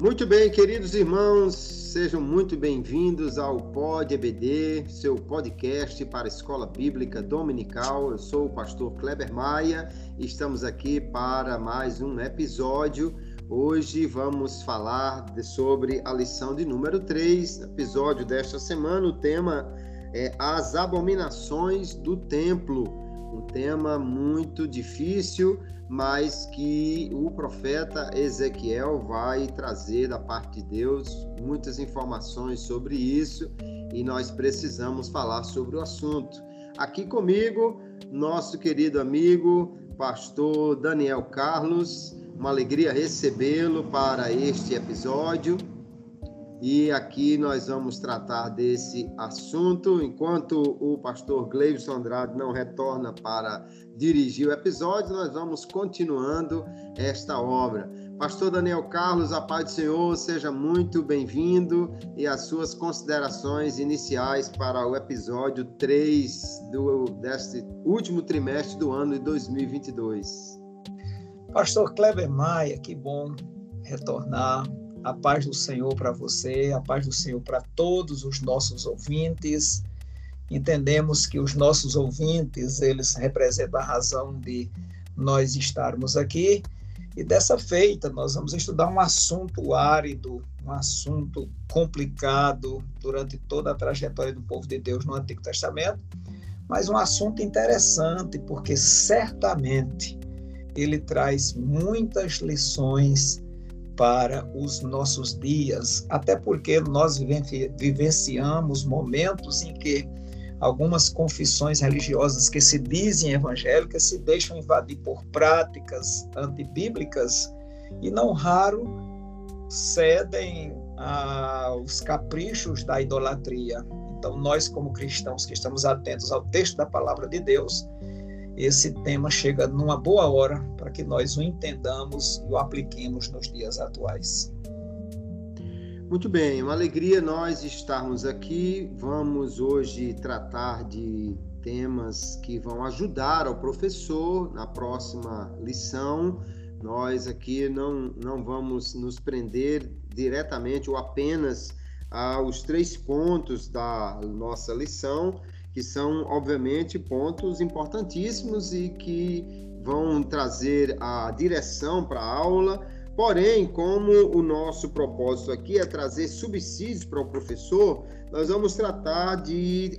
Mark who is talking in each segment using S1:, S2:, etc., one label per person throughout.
S1: Muito bem, queridos irmãos, sejam muito bem-vindos ao Pod EBD, seu podcast para a Escola Bíblica Dominical. Eu sou o pastor Kleber Maia e estamos aqui para mais um episódio. Hoje vamos falar de, sobre a lição de número 3, episódio desta semana. O tema é As Abominações do Templo, um tema muito difícil mas que o profeta Ezequiel vai trazer da parte de Deus muitas informações sobre isso e nós precisamos falar sobre o assunto. Aqui comigo, nosso querido amigo, pastor Daniel Carlos, uma alegria recebê-lo para este episódio. E aqui nós vamos tratar desse assunto. Enquanto o pastor Gleison Andrade não retorna para dirigir o episódio, nós vamos continuando esta obra. Pastor Daniel Carlos, a paz do Senhor, seja muito bem-vindo e as suas considerações iniciais para o episódio 3 do, deste último trimestre do ano de 2022.
S2: Pastor Kleber Maia, que bom retornar a paz do Senhor para você, a paz do Senhor para todos os nossos ouvintes. Entendemos que os nossos ouvintes, eles representam a razão de nós estarmos aqui. E dessa feita, nós vamos estudar um assunto árido, um assunto complicado durante toda a trajetória do povo de Deus no Antigo Testamento, mas um assunto interessante, porque certamente ele traz muitas lições para os nossos dias, até porque nós vivenciamos momentos em que algumas confissões religiosas que se dizem evangélicas se deixam invadir por práticas antibíblicas e não raro cedem aos caprichos da idolatria. Então, nós, como cristãos que estamos atentos ao texto da palavra de Deus, esse tema chega numa boa hora para que nós o entendamos e o apliquemos nos dias atuais.
S1: Muito bem, uma alegria nós estarmos aqui. Vamos hoje tratar de temas que vão ajudar ao professor na próxima lição. Nós aqui não, não vamos nos prender diretamente ou apenas aos três pontos da nossa lição, que são, obviamente, pontos importantíssimos e que vão trazer a direção para a aula. Porém, como o nosso propósito aqui é trazer subsídios para o professor, nós vamos tratar de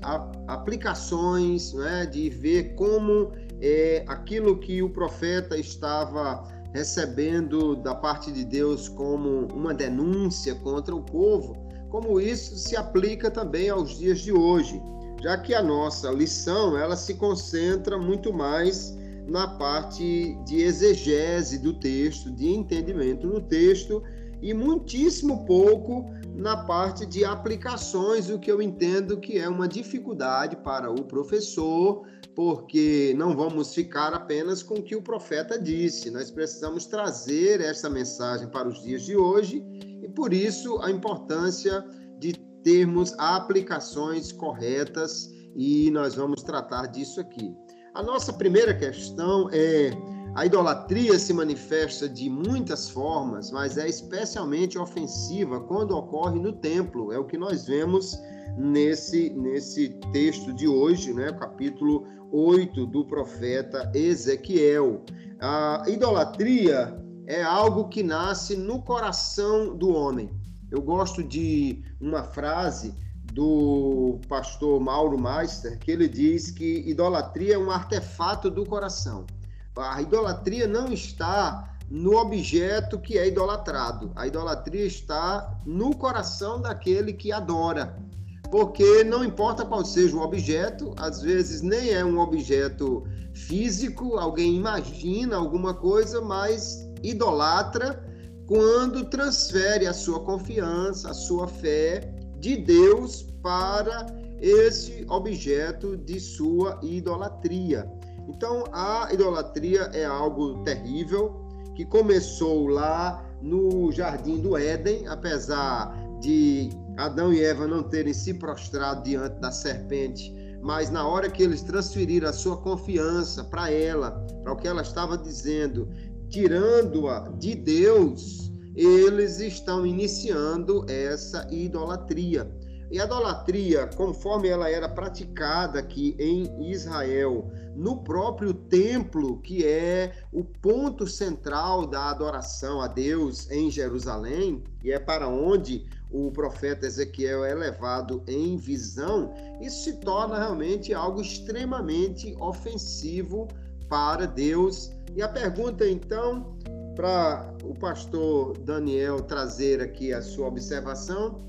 S1: aplicações, né, de ver como é, aquilo que o profeta estava recebendo da parte de Deus como uma denúncia contra o povo, como isso se aplica também aos dias de hoje já que a nossa lição ela se concentra muito mais na parte de exegese do texto, de entendimento do texto e muitíssimo pouco na parte de aplicações, o que eu entendo que é uma dificuldade para o professor, porque não vamos ficar apenas com o que o profeta disse, nós precisamos trazer essa mensagem para os dias de hoje e por isso a importância termos aplicações corretas e nós vamos tratar disso aqui. A nossa primeira questão é: a idolatria se manifesta de muitas formas, mas é especialmente ofensiva quando ocorre no templo. É o que nós vemos nesse, nesse texto de hoje, né? capítulo 8 do profeta Ezequiel. A idolatria é algo que nasce no coração do homem. Eu gosto de uma frase do pastor Mauro Meister, que ele diz que idolatria é um artefato do coração. A idolatria não está no objeto que é idolatrado. A idolatria está no coração daquele que adora. Porque não importa qual seja o objeto, às vezes nem é um objeto físico, alguém imagina alguma coisa, mas idolatra quando transfere a sua confiança, a sua fé de Deus para esse objeto de sua idolatria. Então, a idolatria é algo terrível que começou lá no jardim do Éden, apesar de Adão e Eva não terem se prostrado diante da serpente, mas na hora que eles transferiram a sua confiança para ela, para o que ela estava dizendo, tirando-a de Deus, eles estão iniciando essa idolatria. E a idolatria, conforme ela era praticada aqui em Israel, no próprio templo, que é o ponto central da adoração a Deus em Jerusalém, e é para onde o profeta Ezequiel é levado em visão, isso se torna realmente algo extremamente ofensivo para Deus. E a pergunta então, para o pastor Daniel trazer aqui a sua observação,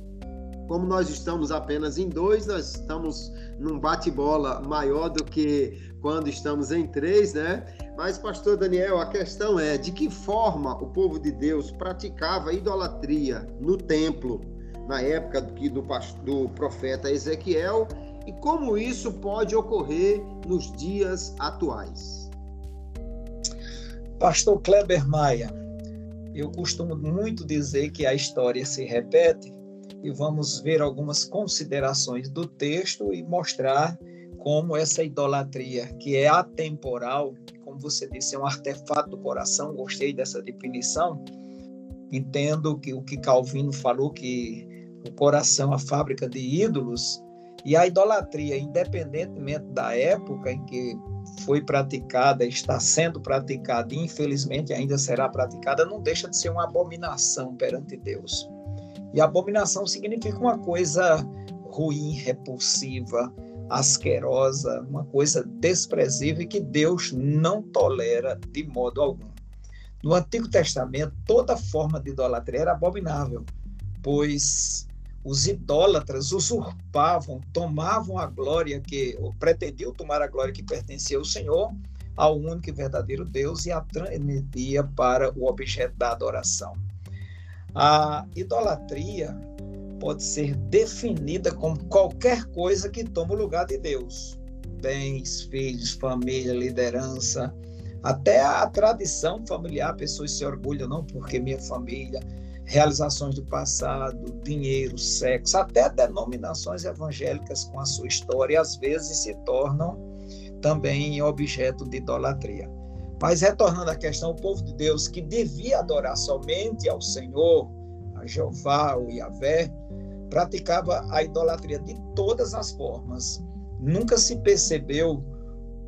S1: como nós estamos apenas em dois, nós estamos num bate-bola maior do que quando estamos em três, né? Mas, pastor Daniel, a questão é de que forma o povo de Deus praticava idolatria no templo, na época do, do, profeta Ezequiel, e como isso pode ocorrer nos dias atuais.
S2: Pastor Kleber Maia, eu costumo muito dizer que a história se repete e vamos ver algumas considerações do texto e mostrar como essa idolatria, que é atemporal, como você disse, é um artefato do coração, gostei dessa definição. Entendo que o que Calvino falou que o coração é a fábrica de ídolos e a idolatria, independentemente da época em que foi praticada, está sendo praticada e infelizmente ainda será praticada, não deixa de ser uma abominação perante Deus. E abominação significa uma coisa ruim, repulsiva, asquerosa, uma coisa desprezível que Deus não tolera de modo algum. No Antigo Testamento, toda forma de idolatria era abominável, pois os idólatras usurpavam, tomavam a glória que, ou pretendiam tomar a glória que pertencia ao Senhor, ao único e verdadeiro Deus, e a transmitia para o objeto da adoração. A idolatria pode ser definida como qualquer coisa que toma o lugar de Deus. Bens, filhos, família, liderança, até a tradição familiar, pessoas se orgulham, não porque minha família, realizações do passado, dinheiro, sexo, até denominações evangélicas com a sua história, às vezes se tornam também objeto de idolatria. Mas retornando à questão, o povo de Deus que devia adorar somente ao Senhor, a Jeová, o Yahvé, praticava a idolatria de todas as formas. Nunca se percebeu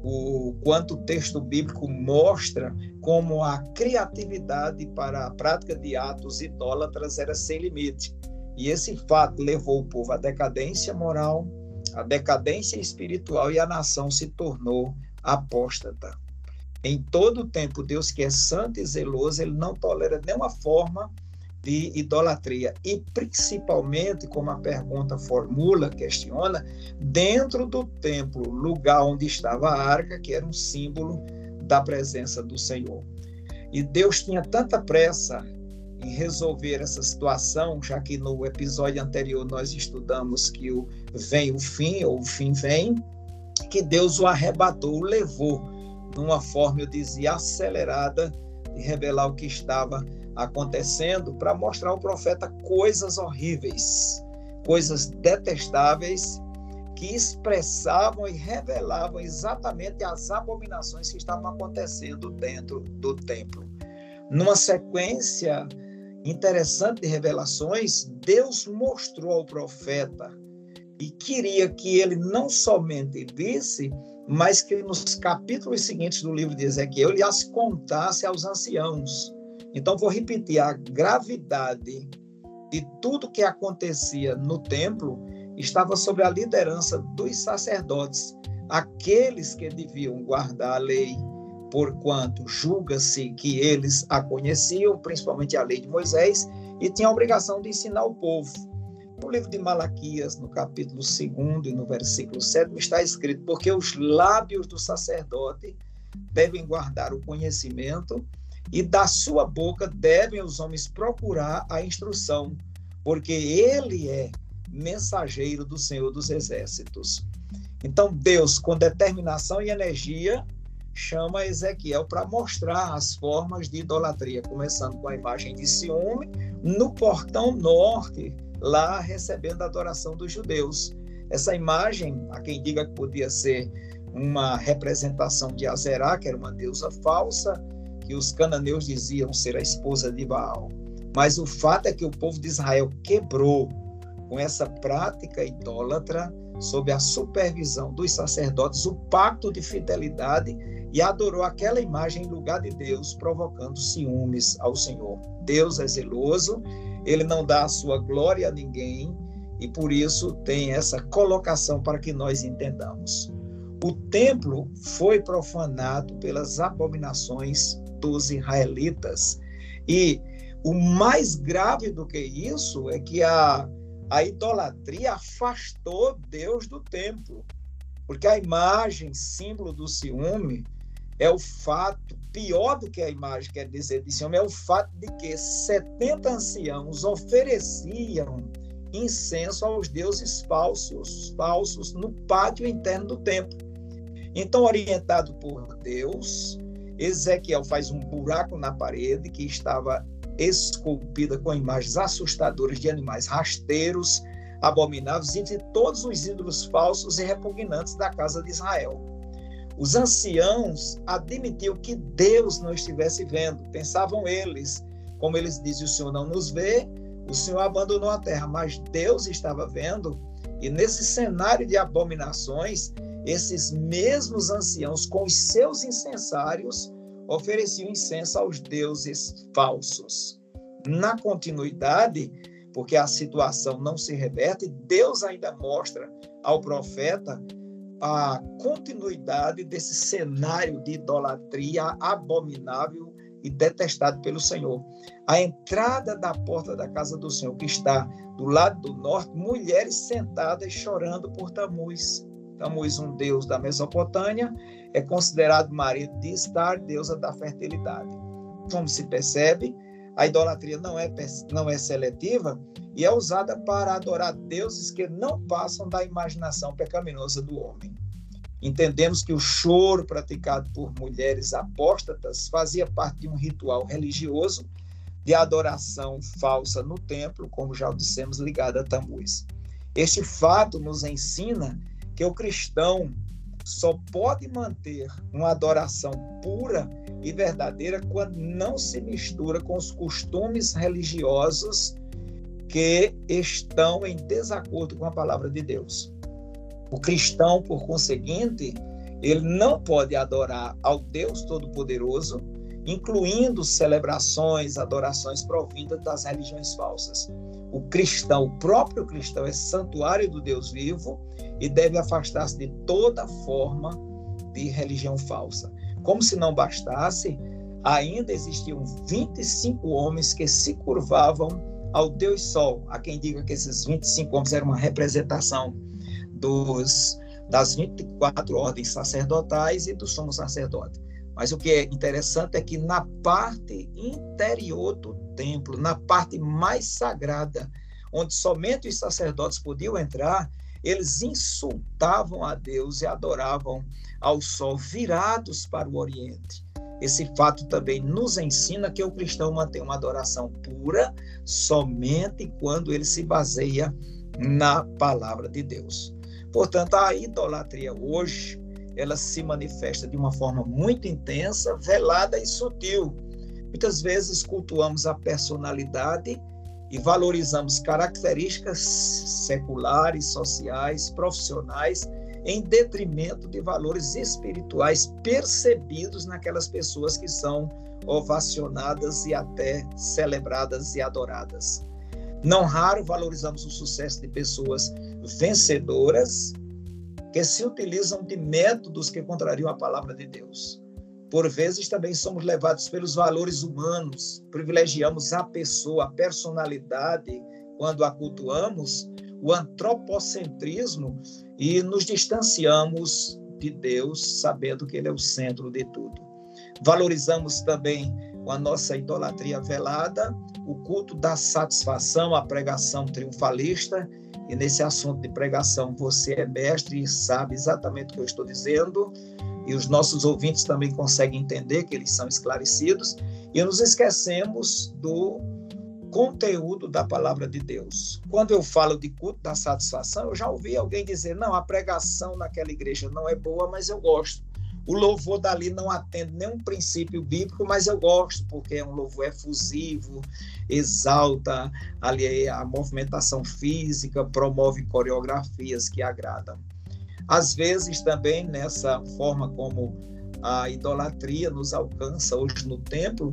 S2: o quanto o texto bíblico mostra como a criatividade para a prática de atos idólatras era sem limite. E esse fato levou o povo à decadência moral, à decadência espiritual e a nação se tornou apóstata. Em todo o tempo, Deus que é santo e zeloso, ele não tolera nenhuma forma de idolatria. E principalmente, como a pergunta formula, questiona, dentro do templo, lugar onde estava a arca, que era um símbolo da presença do Senhor. E Deus tinha tanta pressa em resolver essa situação, já que no episódio anterior nós estudamos que o vem o fim, ou o fim vem, que Deus o arrebatou, o levou numa forma, eu dizia, acelerada de revelar o que estava acontecendo para mostrar ao profeta coisas horríveis, coisas detestáveis que expressavam e revelavam exatamente as abominações que estavam acontecendo dentro do templo. Numa sequência interessante de revelações, Deus mostrou ao profeta e queria que ele não somente visse, mas que nos capítulos seguintes do livro de Ezequiel ele as contasse aos anciãos. Então, vou repetir: a gravidade de tudo que acontecia no templo estava sobre a liderança dos sacerdotes, aqueles que deviam guardar a lei, porquanto julga-se que eles a conheciam, principalmente a lei de Moisés, e tinham a obrigação de ensinar o povo. No livro de Malaquias, no capítulo 2 e no versículo 7, está escrito: Porque os lábios do sacerdote devem guardar o conhecimento, e da sua boca devem os homens procurar a instrução, porque ele é mensageiro do Senhor dos Exércitos. Então, Deus, com determinação e energia, chama Ezequiel para mostrar as formas de idolatria, começando com a imagem de ciúme no portão norte lá recebendo a adoração dos judeus. Essa imagem, a quem diga que podia ser uma representação de Azerá, que era uma deusa falsa, que os cananeus diziam ser a esposa de Baal. Mas o fato é que o povo de Israel quebrou com essa prática idólatra, sob a supervisão dos sacerdotes, o pacto de fidelidade e adorou aquela imagem em lugar de Deus, provocando ciúmes ao Senhor. Deus é zeloso, ele não dá a sua glória a ninguém e por isso tem essa colocação para que nós entendamos. O templo foi profanado pelas abominações dos israelitas e o mais grave do que isso é que a, a idolatria afastou Deus do templo. Porque a imagem, símbolo do ciúme, é o fato, pior do que a imagem quer dizer de ciúme, é o fato de que 70 anciãos ofereciam incenso aos deuses falsos, falsos no pátio interno do templo. Então, orientado por Deus, Ezequiel faz um buraco na parede que estava esculpida com imagens assustadoras de animais rasteiros, abomináveis e de todos os ídolos falsos e repugnantes da casa de Israel. Os anciãos admitiam que Deus não estivesse vendo, pensavam eles, como eles dizem, o Senhor não nos vê, o Senhor abandonou a terra, mas Deus estava vendo, e nesse cenário de abominações, esses mesmos anciãos, com os seus incensários, ofereciam incenso aos deuses falsos. Na continuidade, porque a situação não se reverte, Deus ainda mostra ao profeta a continuidade desse cenário de idolatria abominável e detestado pelo Senhor. A entrada da porta da casa do Senhor, que está do lado do norte, mulheres sentadas chorando por Tamuz. Tamuz, um deus da Mesopotâmia, é considerado marido de Estar, deusa da fertilidade. Como se percebe, a idolatria não é, não é seletiva e é usada para adorar deuses que não passam da imaginação pecaminosa do homem. Entendemos que o choro praticado por mulheres apóstatas fazia parte de um ritual religioso de adoração falsa no templo, como já dissemos, ligado a Tamuz. Este fato nos ensina que o cristão só pode manter uma adoração pura e verdadeira quando não se mistura com os costumes religiosos que estão em desacordo com a palavra de Deus. O cristão, por conseguinte, ele não pode adorar ao Deus Todo-Poderoso, incluindo celebrações, adorações provindas das religiões falsas. O cristão, o próprio cristão, é santuário do Deus vivo e deve afastar-se de toda forma de religião falsa. Como se não bastasse, ainda existiam 25 homens que se curvavam ao Deus Sol. Há quem diga que esses 25 homens eram uma representação dos, das 24 ordens sacerdotais e do sumo sacerdote. Mas o que é interessante é que na parte interior do templo, na parte mais sagrada, onde somente os sacerdotes podiam entrar, eles insultavam a Deus e adoravam ao sol virados para o Oriente. Esse fato também nos ensina que o cristão mantém uma adoração pura somente quando ele se baseia na palavra de Deus. Portanto, a idolatria hoje, ela se manifesta de uma forma muito intensa, velada e sutil. Muitas vezes cultuamos a personalidade e valorizamos características seculares, sociais, profissionais, em detrimento de valores espirituais percebidos naquelas pessoas que são ovacionadas e até celebradas e adoradas. Não raro valorizamos o sucesso de pessoas vencedoras que se utilizam de métodos que contrariam a palavra de Deus. Por vezes também somos levados pelos valores humanos, privilegiamos a pessoa, a personalidade, quando a cultuamos, o antropocentrismo e nos distanciamos de Deus, sabendo que Ele é o centro de tudo. Valorizamos também com a nossa idolatria velada o culto da satisfação, a pregação triunfalista. E nesse assunto de pregação, você é mestre e sabe exatamente o que eu estou dizendo e os nossos ouvintes também conseguem entender que eles são esclarecidos, e nos esquecemos do conteúdo da palavra de Deus. Quando eu falo de culto da satisfação, eu já ouvi alguém dizer: não, a pregação naquela igreja não é boa, mas eu gosto. O louvor dali não atende nenhum princípio bíblico, mas eu gosto, porque é um louvor efusivo, exalta ali a movimentação física, promove coreografias que agradam. Às vezes também nessa forma como a idolatria nos alcança hoje no templo,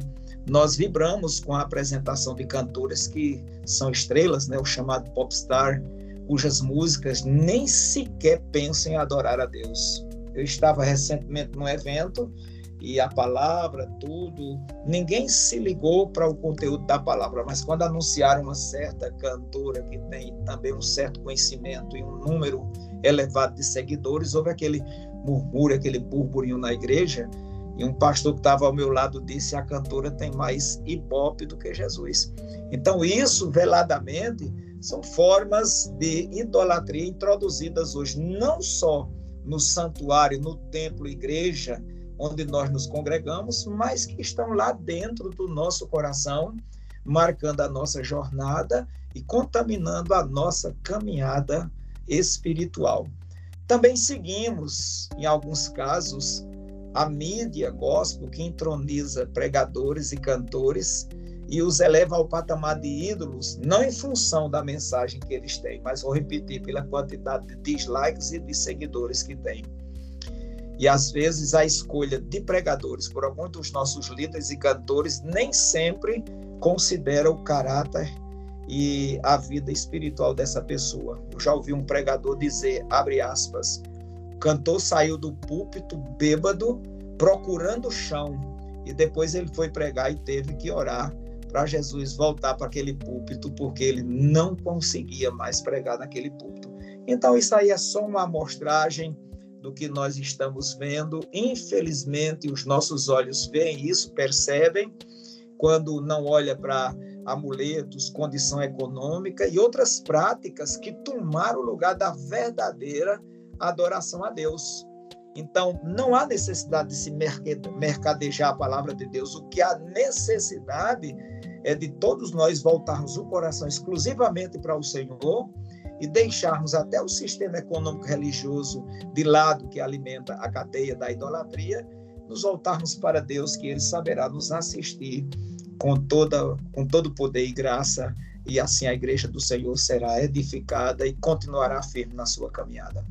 S2: nós vibramos com a apresentação de cantores que são estrelas, né, o chamado popstar, cujas músicas nem sequer pensam em adorar a Deus. Eu estava recentemente num evento e a palavra, tudo, ninguém se ligou para o conteúdo da palavra, mas quando anunciaram uma certa cantora que tem também um certo conhecimento e um número elevado de seguidores, houve aquele murmúrio, aquele burburinho na igreja, e um pastor que estava ao meu lado disse: a cantora tem mais ibope do que Jesus. Então, isso veladamente são formas de idolatria introduzidas hoje, não só no santuário, no templo, igreja, onde nós nos congregamos, mas que estão lá dentro do nosso coração, marcando a nossa jornada e contaminando a nossa caminhada espiritual. Também seguimos, em alguns casos, a mídia gospel que entroniza pregadores e cantores e os eleva ao patamar de ídolos, não em função da mensagem que eles têm, mas vou repetir, pela quantidade de dislikes e de seguidores que têm. E às vezes a escolha de pregadores por alguns dos nossos líderes e cantores nem sempre considera o caráter e a vida espiritual dessa pessoa. Eu já ouvi um pregador dizer, abre aspas, cantor saiu do púlpito bêbado, procurando o chão, e depois ele foi pregar e teve que orar para Jesus voltar para aquele púlpito, porque ele não conseguia mais pregar naquele púlpito. Então, isso aí é só uma amostragem do que nós estamos vendo. Infelizmente, os nossos olhos veem isso, percebem, quando não olha para amuletos, condição econômica e outras práticas que tomaram o lugar da verdadeira adoração a Deus. Então, não há necessidade de se mercadejar a palavra de Deus. O que há necessidade é de todos nós voltarmos o coração exclusivamente para o Senhor e deixarmos até o sistema econômico religioso de lado que alimenta a cadeia da idolatria, nos voltarmos para Deus, que Ele saberá nos assistir com toda com todo poder e graça, e assim a igreja do Senhor será edificada e continuará firme na sua caminhada.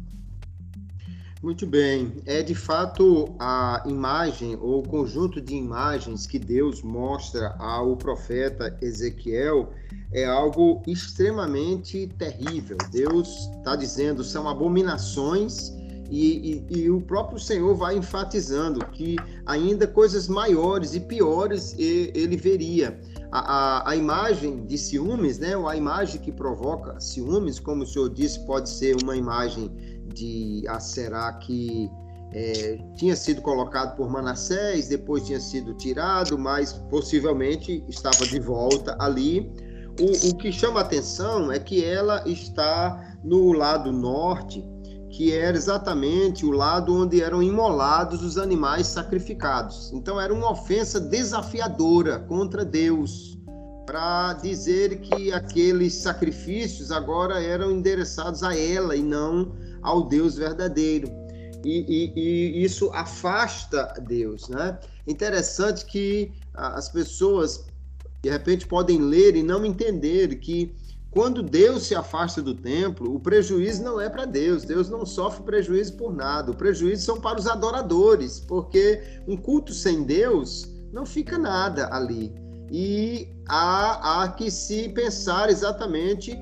S1: Muito bem. É de fato a imagem ou o conjunto de imagens que Deus mostra ao profeta Ezequiel é algo extremamente terrível. Deus está dizendo são abominações e, e, e, o próprio Senhor vai enfatizando que ainda coisas maiores e piores ele veria. A, a, a, imagem de ciúmes, né, ou a imagem que provoca ciúmes, como o senhor disse, pode ser uma imagem de Aserá que é, tinha sido colocado por Manassés, depois tinha sido tirado, mas possivelmente estava de volta ali. O, o que chama atenção é que ela está no lado norte, que era exatamente o lado onde eram imolados os animais sacrificados. Então era uma ofensa desafiadora contra Deus, para dizer que aqueles sacrifícios agora eram endereçados a ela e não ao Deus verdadeiro. E, e, e isso afasta Deus, né? Interessante que as pessoas de repente podem ler e não entender que quando Deus se afasta do templo, o prejuízo não é para Deus. Deus não sofre prejuízo por nada. O prejuízo são para os adoradores, porque um culto sem Deus não fica nada ali. E há, há que se pensar exatamente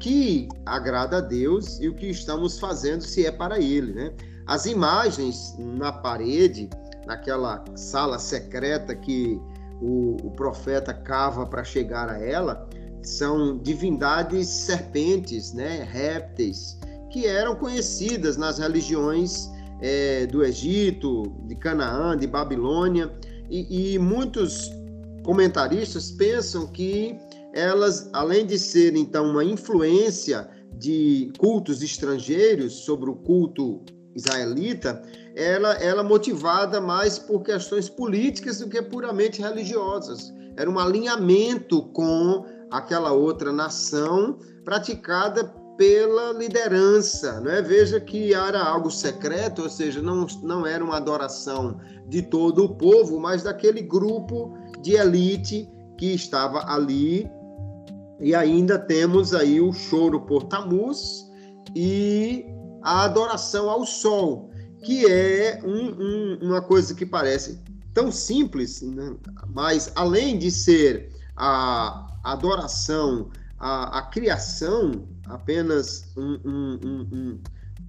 S1: que agrada a Deus e o que estamos fazendo se é para Ele, né? As imagens na parede, naquela sala secreta que o, o profeta cava para chegar a ela, são divindades serpentes, né? Répteis, que eram conhecidas nas religiões é, do Egito, de Canaã, de Babilônia, e, e muitos comentaristas pensam que elas, além de serem então uma influência de cultos estrangeiros sobre o culto israelita, ela ela motivada mais por questões políticas do que puramente religiosas. Era um alinhamento com aquela outra nação praticada pela liderança, não é? Veja que era algo secreto, ou seja, não, não era uma adoração de todo o povo, mas daquele grupo de elite que estava ali. E ainda temos aí o choro por Tamuz e a adoração ao sol, que é um, um, uma coisa que parece tão simples, né? mas além de ser a adoração, a, a criação, apenas um, um, um,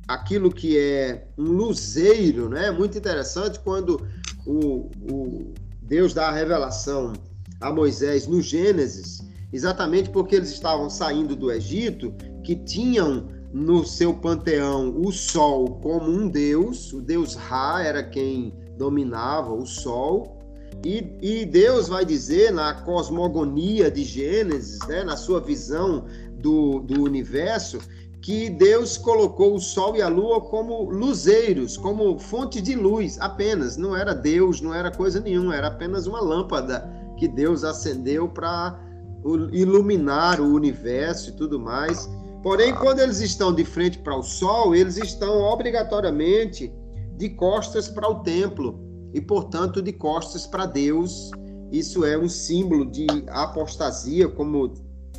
S1: aquilo que é um luzeiro, né? Muito interessante quando o, o Deus dá a revelação a Moisés no Gênesis, exatamente porque eles estavam saindo do Egito, que tinham no seu panteão o sol como um deus, o deus Ra era quem dominava o sol, e, e, Deus vai dizer na cosmogonia de Gênesis, né, na sua visão do, do universo, que Deus colocou o sol e a lua como luzeiros, como fonte de luz apenas. Não era Deus, não era coisa nenhuma, era apenas uma lâmpada que Deus acendeu para iluminar o universo e tudo mais. Porém, quando eles estão de frente para o sol, eles estão obrigatoriamente de costas para o templo e, portanto, de costas para Deus. Isso é um símbolo de apostasia, como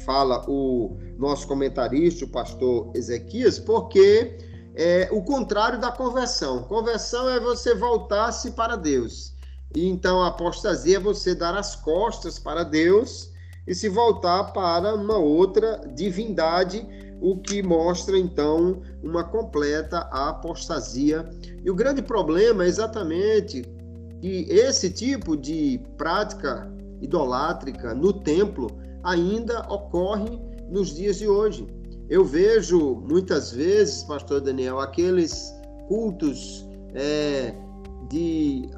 S1: fala o nosso comentarista, o pastor Ezequias, porque é o contrário da conversão. Conversão é você voltar-se para Deus. E então a apostasia é você dar as costas para Deus e se voltar para uma outra divindade o que mostra então uma completa apostasia. E o grande problema é exatamente que esse tipo de prática idolátrica no templo ainda ocorre nos dias de hoje. Eu vejo muitas vezes, Pastor Daniel, aqueles cultos é, de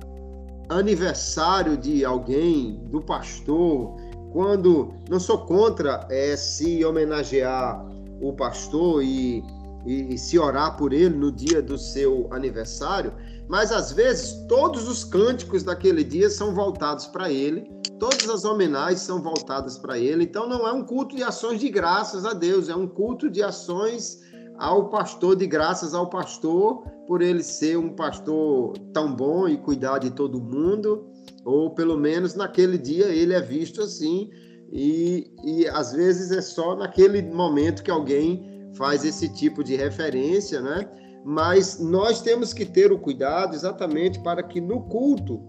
S1: aniversário de alguém, do pastor, quando não sou contra é, se homenagear o pastor e, e, se orar por ele no dia do seu aniversário, mas às vezes todos os cânticos daquele dia são voltados para ele, todas as homenagens são voltadas para ele. Então não é um culto de ações de graças a Deus, é um culto de ações ao pastor, de graças ao pastor, por ele ser um pastor tão bom e cuidar de todo mundo, ou pelo menos naquele dia ele é visto assim e, e às vezes é só naquele momento que alguém faz esse tipo de referência, né? Mas nós temos que ter o cuidado exatamente para que no culto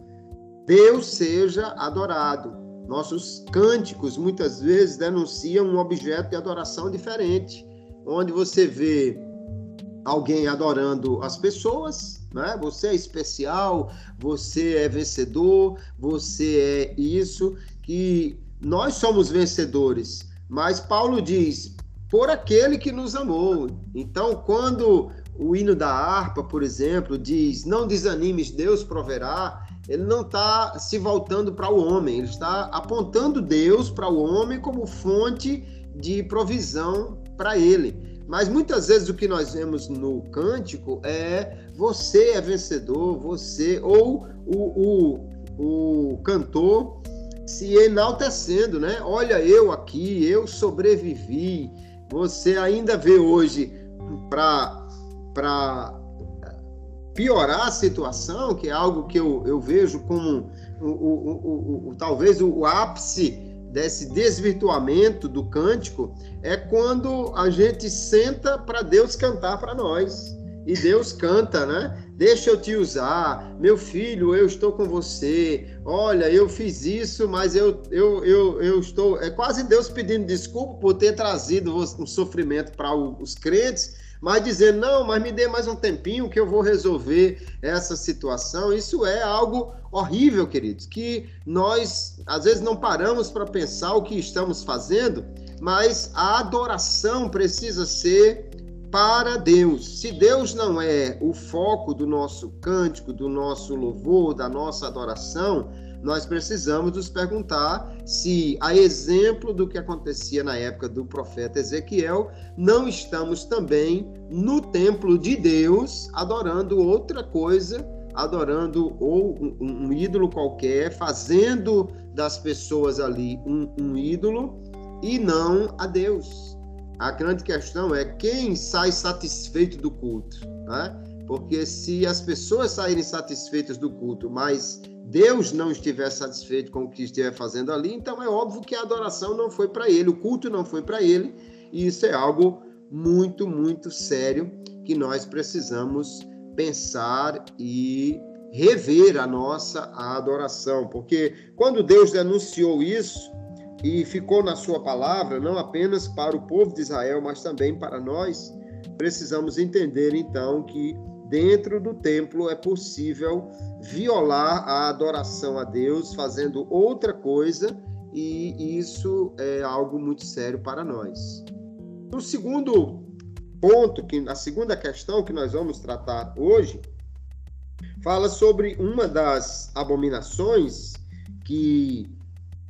S1: Deus seja adorado. Nossos cânticos muitas vezes denunciam um objeto de adoração diferente, onde você vê alguém adorando as pessoas, né? Você é especial, você é vencedor, você é isso que nós somos vencedores, mas Paulo diz: por aquele que nos amou. Então, quando o hino da harpa, por exemplo, diz: não desanimes, Deus proverá, ele não está se voltando para o homem, ele está apontando Deus para o homem como fonte de provisão para ele. Mas muitas vezes o que nós vemos no cântico é você é vencedor, você, ou o, o, o cantor se enaltecendo, né? Olha eu aqui, eu sobrevivi. Você ainda vê hoje para piorar a situação, que é algo que eu, eu vejo como o, o, o talvez o ápice desse desvirtuamento do cântico, é quando a gente senta para Deus cantar para nós. E Deus canta, né? Deixa eu te usar, meu filho, eu estou com você. Olha, eu fiz isso, mas eu, eu, eu, eu estou. É quase Deus pedindo desculpa por ter trazido um sofrimento para os crentes, mas dizendo: não, mas me dê mais um tempinho que eu vou resolver essa situação. Isso é algo horrível, queridos, que nós às vezes não paramos para pensar o que estamos fazendo, mas a adoração precisa ser para Deus. Se Deus não é o foco do nosso cântico, do nosso louvor, da nossa adoração, nós precisamos nos perguntar se, a exemplo do que acontecia na época do profeta Ezequiel, não estamos também no templo de Deus adorando outra coisa, adorando ou um, um ídolo qualquer, fazendo das pessoas ali um, um ídolo e não a Deus. A grande questão é quem sai satisfeito do culto, né? Porque se as pessoas saírem satisfeitas do culto, mas Deus não estiver satisfeito com o que estiver fazendo ali, então é óbvio que a adoração não foi para ele, o culto não foi para ele, e isso é algo muito, muito sério que nós precisamos pensar e rever a nossa adoração, porque quando Deus denunciou isso e ficou na sua palavra, não apenas para o povo de Israel, mas também para nós, precisamos entender então que dentro do templo é possível violar a adoração a Deus fazendo outra coisa e isso é algo muito sério para nós. O segundo ponto, que a segunda questão que nós vamos tratar hoje, fala sobre uma das abominações que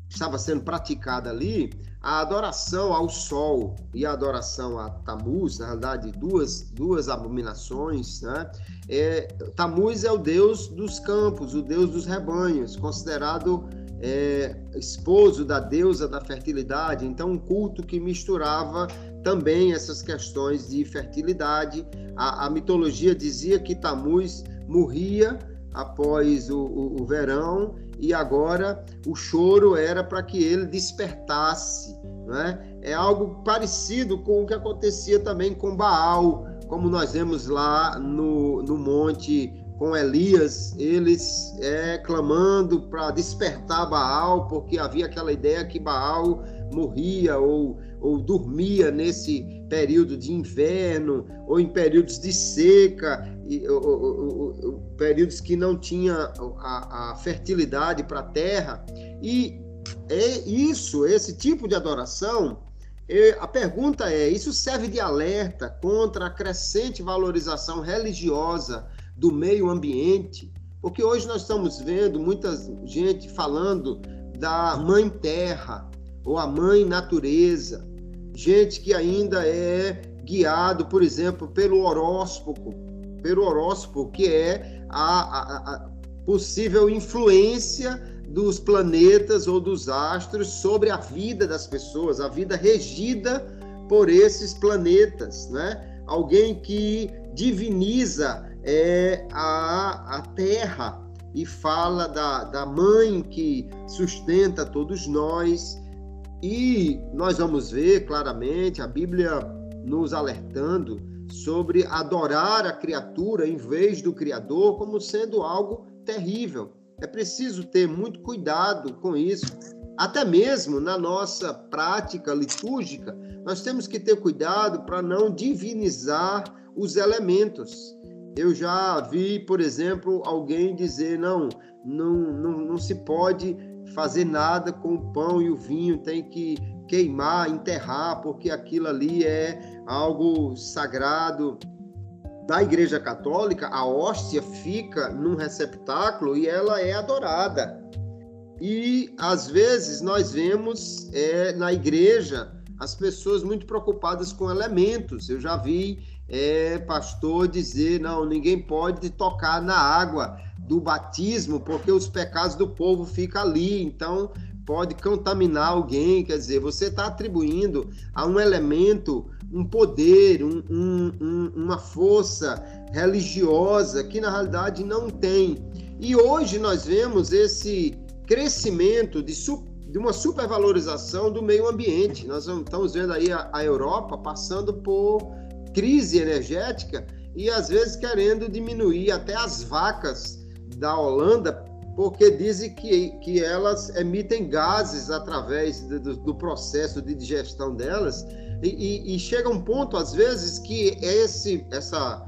S1: estava sendo praticada ali, a adoração ao sol e a adoração a Tamuz, na realidade, duas, duas abominações. Né? É, Tamuz é o deus dos campos, o deus dos rebanhos, considerado é, esposo da deusa da fertilidade, então um culto que misturava também essas questões de fertilidade. A, a mitologia dizia que Tamuz morria após o, o, o verão e agora o choro era para que ele despertasse. Né? É algo parecido com o que acontecia também com Baal, como nós vemos lá no, no monte com Elias, eles é, clamando para despertar Baal, porque havia aquela ideia que Baal morria ou, ou dormia nesse período de inverno, ou em períodos de seca, e, ou, ou, ou, períodos que não tinha a, a fertilidade para a terra. E é isso, esse tipo de adoração, a pergunta é: isso serve de alerta contra a crescente valorização religiosa do meio ambiente? Porque hoje nós estamos vendo muita gente falando da mãe terra ou a mãe natureza, gente que ainda é guiado, por exemplo, pelo horóscopo, pelo horóscopo que é a, a, a possível influência dos planetas ou dos astros sobre a vida das pessoas, a vida regida por esses planetas, né? Alguém que diviniza é, a, a terra e fala da, da mãe que sustenta todos nós. E nós vamos ver claramente a Bíblia nos alertando sobre adorar a criatura em vez do Criador como sendo algo terrível. É preciso ter muito cuidado com isso. Até mesmo na nossa prática litúrgica, nós temos que ter cuidado para não divinizar os elementos. Eu já vi, por exemplo, alguém dizer: não, não, não, não se pode fazer nada com o pão e o vinho, tem que queimar, enterrar, porque aquilo ali é algo sagrado da Igreja Católica, a hóstia fica num receptáculo e ela é adorada. E às vezes nós vemos é, na igreja as pessoas muito preocupadas com elementos. Eu já vi é, pastor dizer: não, ninguém pode tocar na água do batismo, porque os pecados do povo ficam ali. Então pode contaminar alguém. Quer dizer, você está atribuindo a um elemento um poder, um, um, uma força religiosa que na realidade não tem. E hoje nós vemos esse crescimento de, de uma supervalorização do meio ambiente. Nós estamos vendo aí a, a Europa passando por crise energética e às vezes querendo diminuir até as vacas da Holanda porque dizem que, que elas emitem gases através do, do processo de digestão delas. E, e, e, chega um ponto, às vezes, que esse, essa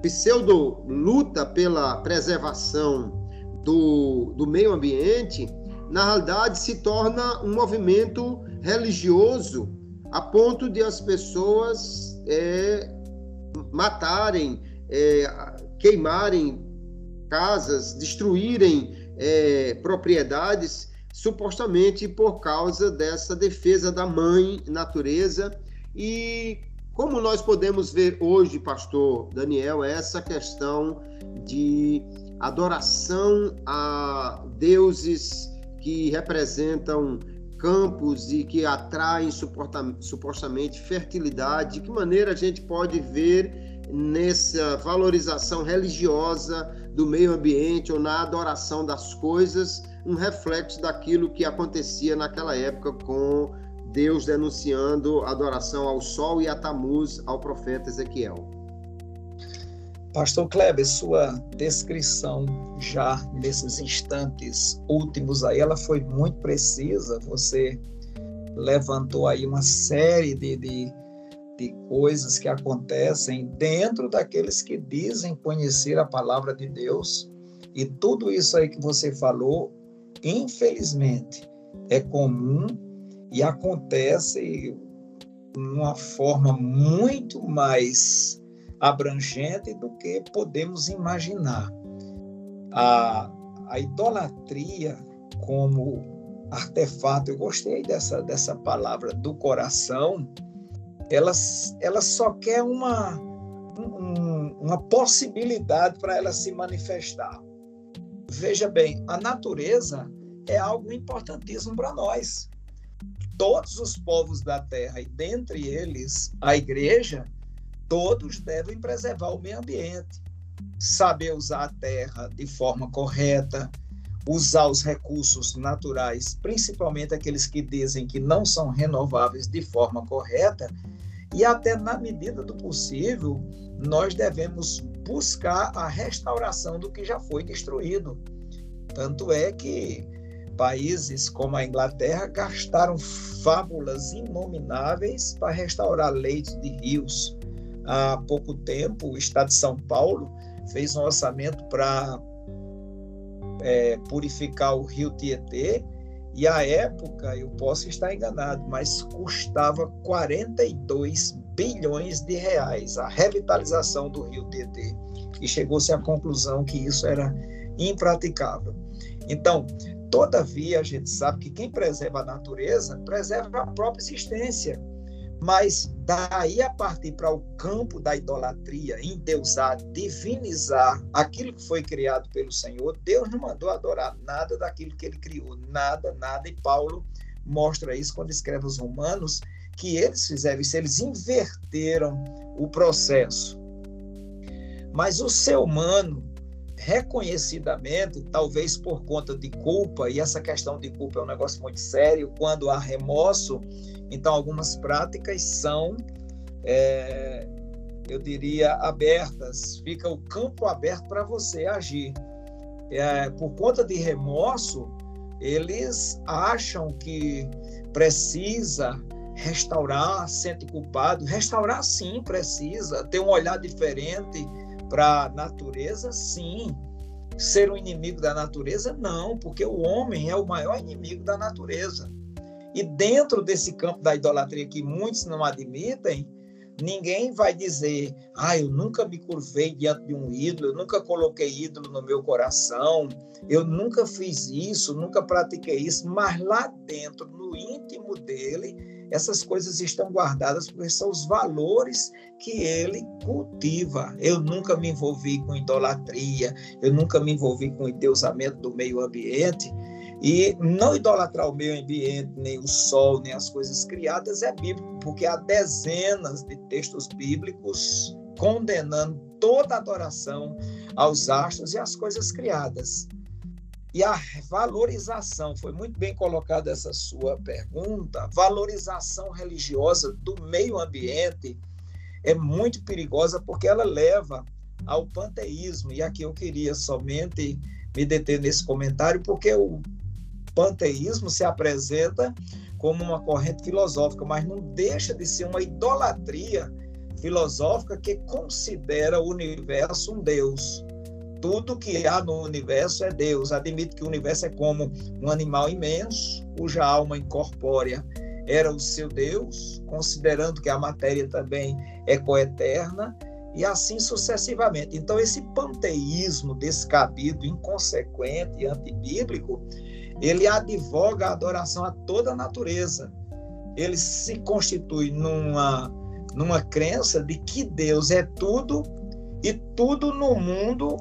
S1: pseudo luta pela preservação do, do meio ambiente, na realidade, se torna um movimento religioso, a ponto de as pessoas é, matarem, é, queimarem casas, destruírem é, propriedades supostamente por causa dessa defesa da mãe natureza. E como nós podemos ver hoje, pastor Daniel, essa questão de adoração a deuses que representam campos e que atraem supostamente fertilidade? De que maneira a gente pode ver nessa valorização religiosa do meio ambiente ou na adoração das coisas um reflexo daquilo que acontecia naquela época com Deus denunciando adoração ao sol e a Tamuz ao profeta Ezequiel?
S2: Pastor Kleber, sua descrição já nesses instantes últimos aí, ela foi muito precisa. Você levantou aí uma série de, de, de coisas que acontecem dentro daqueles que dizem conhecer a palavra de Deus. E tudo isso aí que você falou, infelizmente, é comum e acontece uma forma muito mais abrangente do que podemos imaginar. A, a idolatria como artefato, eu gostei dessa, dessa palavra do coração, ela, ela só quer uma, um, uma possibilidade para ela se manifestar. Veja bem, a natureza é algo importantíssimo para nós. Todos os povos da terra, e dentre eles a igreja, todos devem preservar o meio ambiente, saber usar a terra de forma correta, usar os recursos naturais, principalmente aqueles que dizem que não são renováveis de forma correta, e até na medida do possível, nós devemos buscar a restauração do que já foi destruído. Tanto é que países como a Inglaterra gastaram fábulas inomináveis para restaurar leitos de rios, há pouco tempo, o Estado de São Paulo fez um orçamento para é, purificar o rio Tietê, e à época, eu posso estar enganado, mas custava 42 bilhões de reais a revitalização do rio Tietê. E chegou-se à conclusão que isso era impraticável. Então, todavia, a gente sabe que quem preserva a natureza preserva a própria existência. Mas daí a partir para o campo da idolatria, endeusar, divinizar aquilo que foi criado pelo Senhor, Deus não mandou adorar nada daquilo que ele criou, nada, nada. E Paulo mostra isso quando escreve os Romanos, que eles fizeram isso, eles inverteram o processo. Mas o ser humano, reconhecidamente, talvez por conta de culpa, e essa questão de culpa é um negócio muito sério, quando há remorso, então algumas práticas são, é, eu diria, abertas, fica o campo aberto para você agir. É, por conta de remorso, eles acham que precisa restaurar, sente culpado. Restaurar, sim, precisa. Ter um olhar diferente para a natureza, sim. Ser um inimigo da natureza, não, porque o homem é o maior inimigo da natureza. E dentro desse campo da idolatria que muitos não admitem, ninguém vai dizer: ah, eu nunca me curvei diante de um ídolo, eu nunca coloquei ídolo no meu coração, eu nunca fiz isso, nunca pratiquei isso, mas lá dentro, no íntimo dele, essas coisas estão guardadas porque são os valores que ele cultiva. Eu nunca me envolvi com idolatria, eu nunca me envolvi com o endeusamento do meio ambiente. E não idolatrar o meio ambiente, nem o sol, nem as coisas criadas é bíblico, porque há dezenas de textos bíblicos condenando toda adoração aos astros e às coisas criadas. E a valorização, foi muito bem colocada essa sua pergunta, valorização religiosa do meio ambiente é muito perigosa porque ela leva ao panteísmo. E aqui eu queria somente me deter nesse comentário, porque o panteísmo se apresenta como uma corrente filosófica, mas não deixa de ser uma idolatria filosófica que considera o universo um Deus tudo que há no universo é Deus. Admite que o universo é como um animal imenso, cuja alma incorpórea era o seu Deus, considerando que a matéria também é coeterna, e assim sucessivamente. Então, esse panteísmo descabido, inconsequente e antibíblico, ele advoga a adoração a toda a natureza. Ele se constitui numa, numa crença de que Deus é tudo e tudo no mundo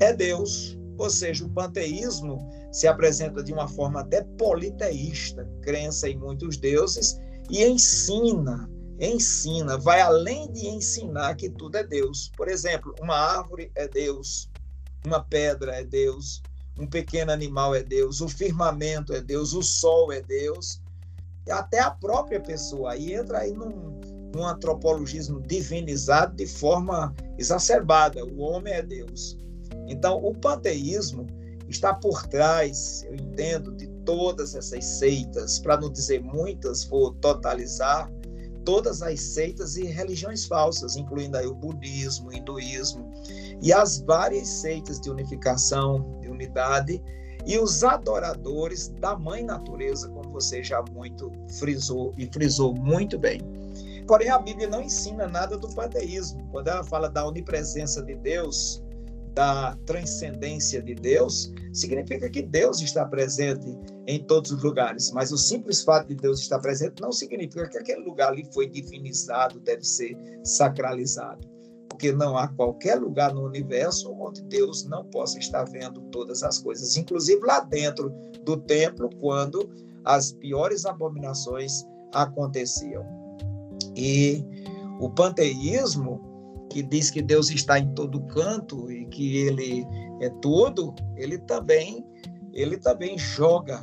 S2: é Deus. Ou seja, o panteísmo se apresenta de uma forma até politeísta, crença em muitos deuses, e ensina, ensina, vai além de ensinar que tudo é Deus. Por exemplo, uma árvore é Deus, uma pedra é Deus, um pequeno animal é Deus, o firmamento é Deus, o sol é Deus, até a própria pessoa. Aí entra aí num, num antropologismo divinizado de forma exacerbada. O homem é Deus. Então, o panteísmo está por trás, eu entendo, de todas essas seitas, para não dizer muitas, vou totalizar, todas as seitas e religiões falsas, incluindo aí o budismo, o hinduísmo e as várias seitas de unificação, de unidade e os adoradores da mãe natureza, como você já muito frisou e frisou muito bem. Porém, a Bíblia não ensina nada do panteísmo. Quando ela fala da onipresença de Deus, da transcendência de Deus, significa que Deus está presente em todos os lugares. Mas o simples fato de Deus estar presente não significa que aquele lugar ali foi divinizado, deve ser sacralizado. Porque não há qualquer lugar no universo onde Deus não possa estar vendo todas as coisas, inclusive lá dentro do templo, quando as piores abominações aconteciam. E o panteísmo, que diz que Deus está em todo canto e que ele é tudo, ele também ele também joga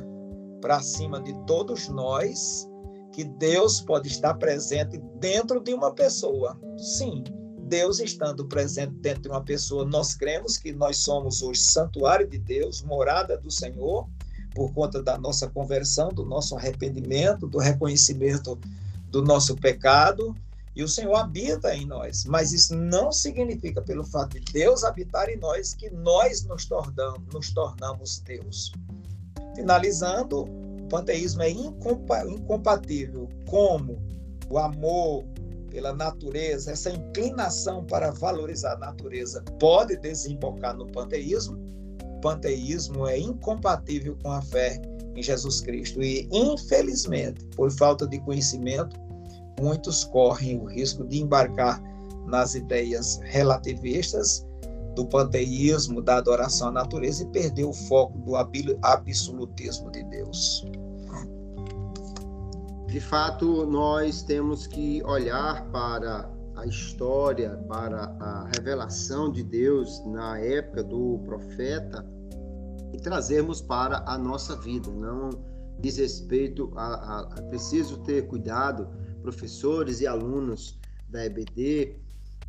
S2: para cima de todos nós que Deus pode estar presente dentro de uma pessoa. Sim, Deus estando presente dentro de uma pessoa, nós cremos que nós somos o santuário de Deus, morada do Senhor, por conta da nossa conversão, do nosso arrependimento, do reconhecimento do nosso pecado, e o Senhor habita em nós. Mas isso não significa, pelo fato de Deus habitar em nós, que nós nos tornamos, nos tornamos Deus. Finalizando, o panteísmo é incompatível como o amor pela natureza, essa inclinação para valorizar a natureza pode desembocar no panteísmo. O panteísmo é incompatível com a fé em Jesus Cristo. E, infelizmente, por falta de conhecimento, muitos correm o risco de embarcar nas ideias relativistas do panteísmo, da adoração à natureza e perder o foco do absolutismo de Deus.
S1: De fato, nós temos que olhar para a história, para a revelação de Deus na época do profeta e trazermos para a nossa vida. Não diz respeito a, a, a preciso ter cuidado, professores e alunos da EBD,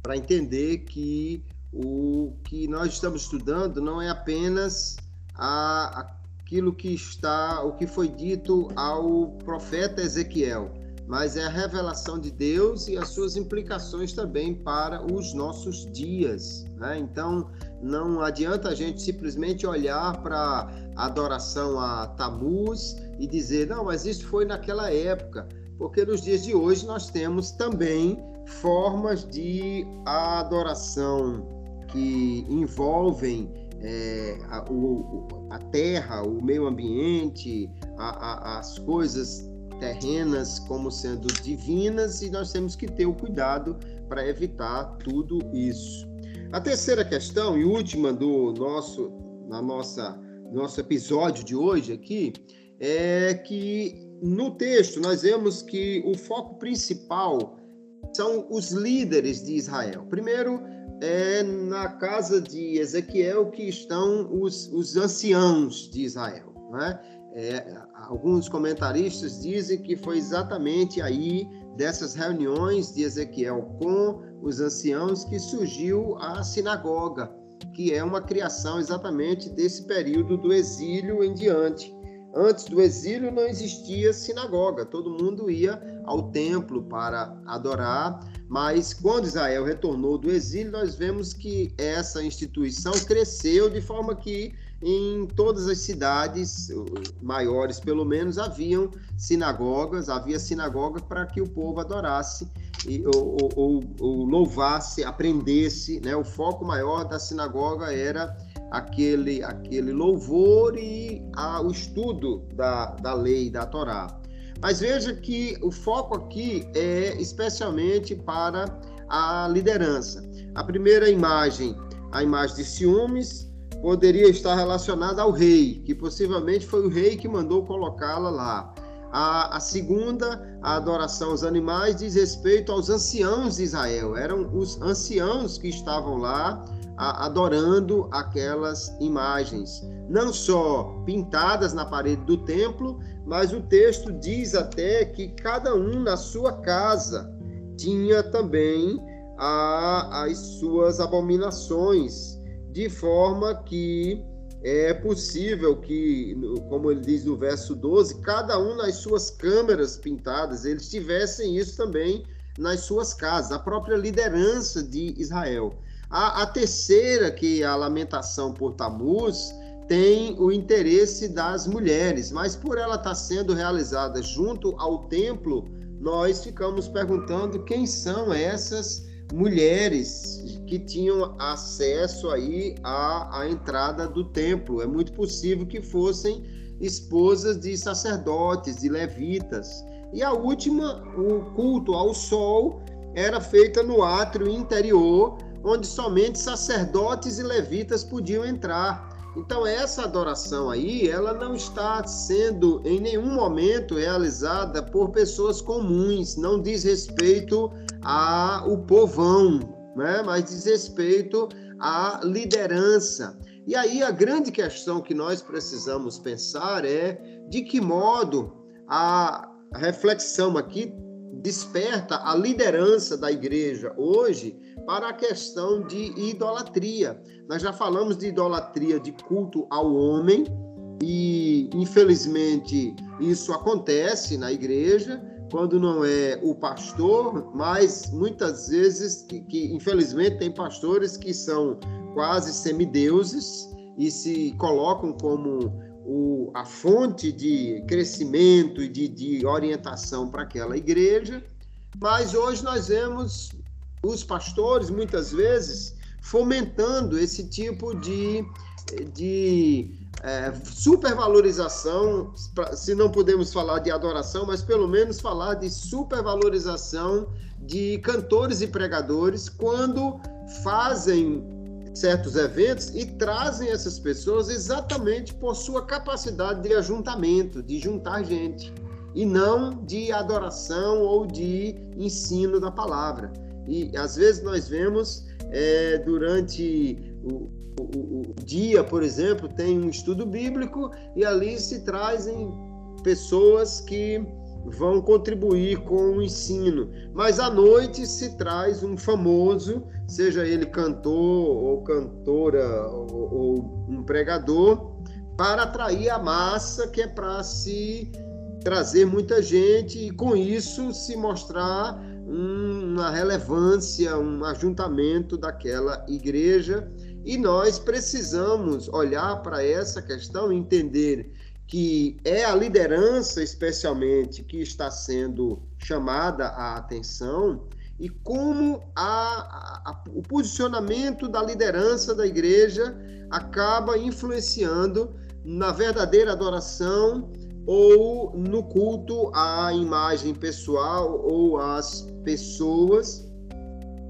S1: para entender que o que nós estamos estudando não é apenas a, aquilo que está, o que foi dito ao profeta Ezequiel, mas é a revelação de Deus e as suas implicações também para os nossos dias. Né? Então, não adianta a gente simplesmente olhar para a adoração a Tamuz e dizer, não, mas isso foi naquela época, porque nos dias de hoje nós temos também formas de adoração que envolvem é, a, o, a, terra, o meio ambiente, a, a, as coisas terrenas como sendo divinas e nós temos que ter o cuidado para evitar tudo isso. A terceira questão e última do nosso na nossa nosso episódio de hoje aqui é que no texto nós vemos que o foco principal são os líderes de Israel. Primeiro, é na casa de Ezequiel que estão os, os anciãos de Israel. Né? É, alguns comentaristas dizem que foi exatamente aí dessas reuniões de Ezequiel com os anciãos que surgiu a sinagoga, que é uma criação exatamente desse período do exílio em diante. Antes do exílio não existia sinagoga, todo mundo ia ao templo para adorar, mas quando Israel retornou do exílio, nós vemos que essa instituição cresceu de forma que em todas as cidades maiores, pelo menos, haviam sinagogas, havia sinagoga para que o povo adorasse e, ou, ou, ou, louvasse, aprendesse. Né? O foco maior da sinagoga era aquele, aquele louvor e a, o estudo da, da lei, da Torá. Mas veja que o foco aqui é especialmente para a liderança. A primeira imagem, a imagem de ciúmes, poderia estar relacionada ao rei, que possivelmente foi o rei que mandou colocá-la lá. A, a, segunda, a adoração aos animais, diz respeito aos anciãos de Israel. Eram os anciãos que estavam lá adorando aquelas imagens, não só pintadas na parede do templo, mas o texto diz até que cada um na sua casa tinha também a, as suas abominações, de forma que é possível que, como ele diz no verso 12, cada um nas suas câmeras pintadas, eles tivessem isso também nas suas casas, a própria liderança de Israel. A, a terceira, que é a lamentação por Tamuz, tem o interesse das mulheres, mas por ela estar sendo realizada junto ao templo, nós ficamos perguntando quem são essas mulheres que tinham acesso aí à, à entrada do templo. É muito possível que fossem esposas de sacerdotes, de levitas. E a última, o culto ao sol, era feita no átrio interior, onde somente sacerdotes e levitas podiam entrar. Então essa adoração aí, ela não está sendo em nenhum momento realizada por pessoas comuns, não diz respeito ao povão, né? mas diz respeito à liderança. E aí a grande questão que nós precisamos pensar é de que modo a reflexão aqui desperta a liderança da igreja hoje para a questão de idolatria. Nós já falamos de idolatria de culto ao homem, e infelizmente isso acontece na igreja quando não é o pastor, mas muitas vezes que, que infelizmente tem pastores que são quase semideuses e se colocam como o, a fonte de crescimento e de, de orientação para aquela igreja, mas hoje nós vemos os pastores, muitas vezes, fomentando esse tipo de, de é, supervalorização, se não podemos falar de adoração, mas pelo menos falar de supervalorização de cantores e pregadores quando fazem certos eventos e trazem essas pessoas exatamente por sua capacidade de ajuntamento, de juntar gente, e não de adoração ou de ensino da palavra. E às vezes nós vemos é, durante o, o, o, dia, por exemplo, tem um estudo bíblico e ali se trazem pessoas que vão contribuir com o ensino. Mas à noite se traz um famoso, seja ele cantor ou cantora ou, ou um pregador, para atrair a massa, que é para se trazer muita gente e com isso se mostrar uma relevância, um ajuntamento daquela igreja. E nós precisamos olhar para essa questão e entender que é a liderança, especialmente, que está sendo chamada a atenção e como a, a, o posicionamento da liderança da igreja acaba influenciando na verdadeira adoração ou no culto à imagem pessoal ou às pessoas.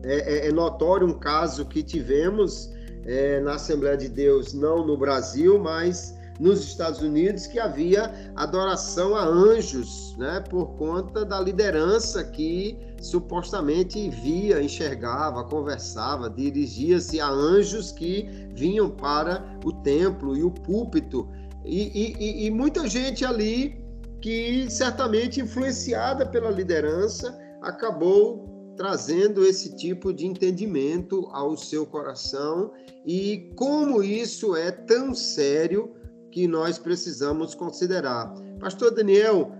S1: É, é, é notório um caso que tivemos é, na Assembleia de Deus, não no Brasil, mas nos Estados Unidos, que havia adoração a anjos, né, por conta da liderança que supostamente via, enxergava, conversava, dirigia-se a anjos que vinham para o templo e o púlpito. E, e, e muita gente ali que certamente influenciada pela liderança acabou trazendo esse tipo de entendimento ao seu coração. E como isso é tão sério que nós precisamos considerar. Pastor Daniel,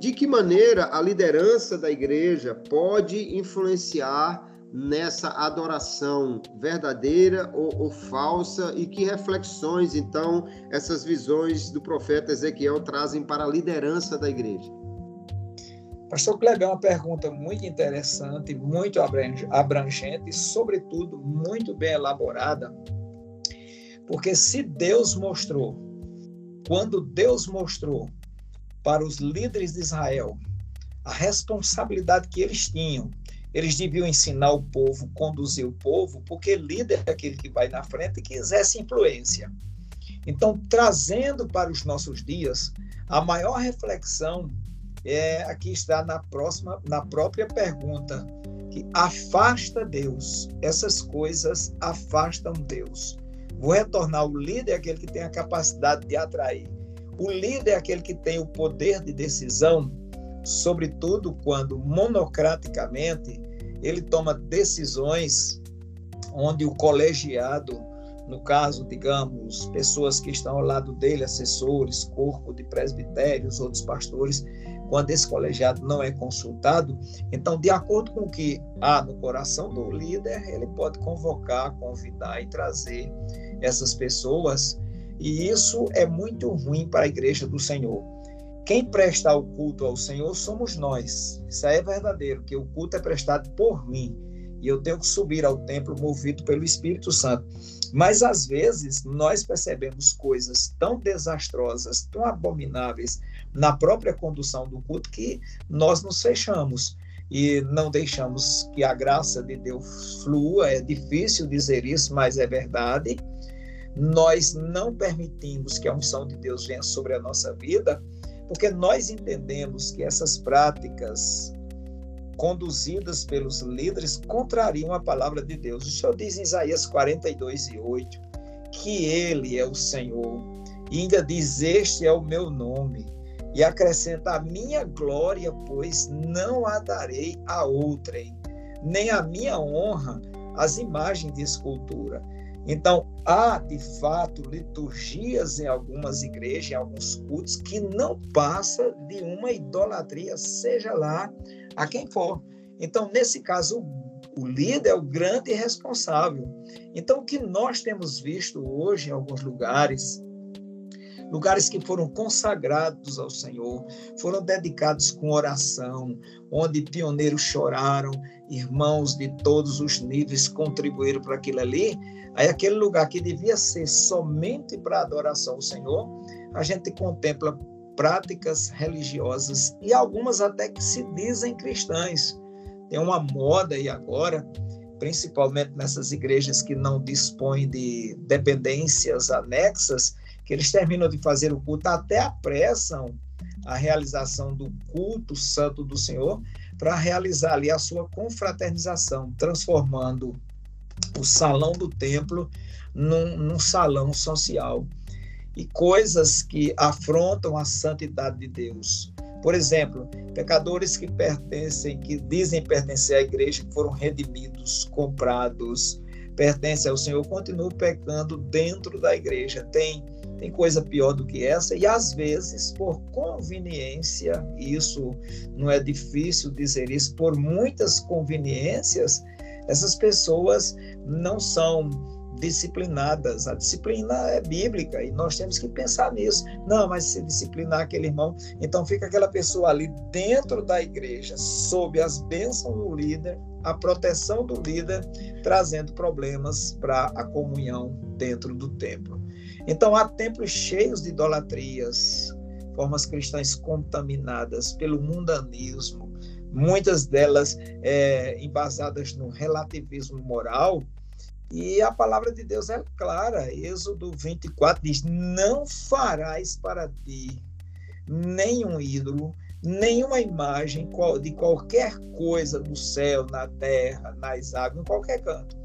S1: de que maneira a liderança da igreja pode influenciar nessa adoração verdadeira ou, ou, falsa e que reflexões então essas visões do profeta Ezequiel trazem para a liderança da igreja?
S2: Pastor Kleber, é uma pergunta muito interessante, muito abrangente e, sobretudo, muito bem elaborada, porque se Deus mostrou, quando Deus mostrou para os líderes de Israel a responsabilidade que eles tinham eles deviam ensinar o povo, conduzir o povo, porque líder é aquele que vai na frente e que exerce influência. Então, trazendo para os nossos dias, a maior reflexão é aqui está na próxima, na própria pergunta, que afasta Deus. Essas coisas afastam Deus. Vou retornar. O líder é aquele que tem a capacidade de atrair. O líder é aquele que tem o poder de decisão, sobretudo quando monocraticamente ele toma decisões onde o colegiado, no caso, digamos, pessoas que estão ao lado dele, assessores, corpo de presbitérios, outros pastores, quando esse colegiado não é consultado, então, de acordo com o que há no coração do líder, ele pode convocar, convidar e trazer essas pessoas, e isso é muito ruim para a igreja do Senhor. Quem presta o culto ao Senhor somos nós. Isso é verdadeiro, que o culto é prestado por mim. E eu tenho que subir ao templo movido pelo Espírito Santo. Mas às vezes nós percebemos coisas tão desastrosas, tão abomináveis na própria condução do culto que nós nos fechamos e não deixamos que a graça de Deus flua. É difícil dizer isso, mas é verdade. Nós não permitimos que a unção de Deus venha sobre a nossa vida, porque nós entendemos que essas práticas conduzidas pelos líderes contrariam a palavra de Deus. O Senhor diz em Isaías 42 e 8 que Ele é o Senhor, e ainda diz: Este é o meu nome, e acrescenta: A minha glória, pois não a darei a outrem, nem a minha honra às imagens de escultura. Então, há de fato liturgias em algumas igrejas, em alguns cultos, que não passa de uma idolatria, seja lá a quem for. Então, nesse caso, o líder é o grande responsável. Então, o que nós temos visto hoje em alguns lugares, lugares que foram consagrados ao Senhor, foram dedicados com oração, onde pioneiros choraram, irmãos de todos os níveis contribuíram para aquilo ali. Aí, aquele lugar que devia ser somente para adoração ao Senhor, a gente contempla práticas religiosas e algumas até que se dizem cristãs. Tem uma moda aí agora, principalmente nessas igrejas que não dispõem de dependências anexas, que eles terminam de fazer o culto, até apressam a realização do culto santo do Senhor para realizar ali a sua confraternização, transformando o salão do templo num, num salão social e coisas que afrontam a santidade de Deus. Por exemplo, pecadores que pertencem, que dizem pertencer à igreja, que foram redimidos, comprados, pertencem ao Senhor, continuam pecando dentro da igreja. Tem, tem coisa pior do que essa, e às vezes, por conveniência, isso não é difícil dizer isso, por muitas conveniências, essas pessoas não são disciplinadas. A disciplina é bíblica e nós temos que pensar nisso. Não, mas se disciplinar aquele irmão, então fica aquela pessoa ali dentro da igreja, sob as bênçãos do líder, a proteção do líder, trazendo problemas para a comunhão dentro do templo. Então há templos cheios de idolatrias, formas cristãs contaminadas pelo mundanismo, muitas delas é, embasadas no relativismo moral, e a palavra de Deus é clara. Êxodo 24 diz: Não farás para ti nenhum ídolo, nenhuma imagem de qualquer coisa no céu, na terra, nas águas, em qualquer canto.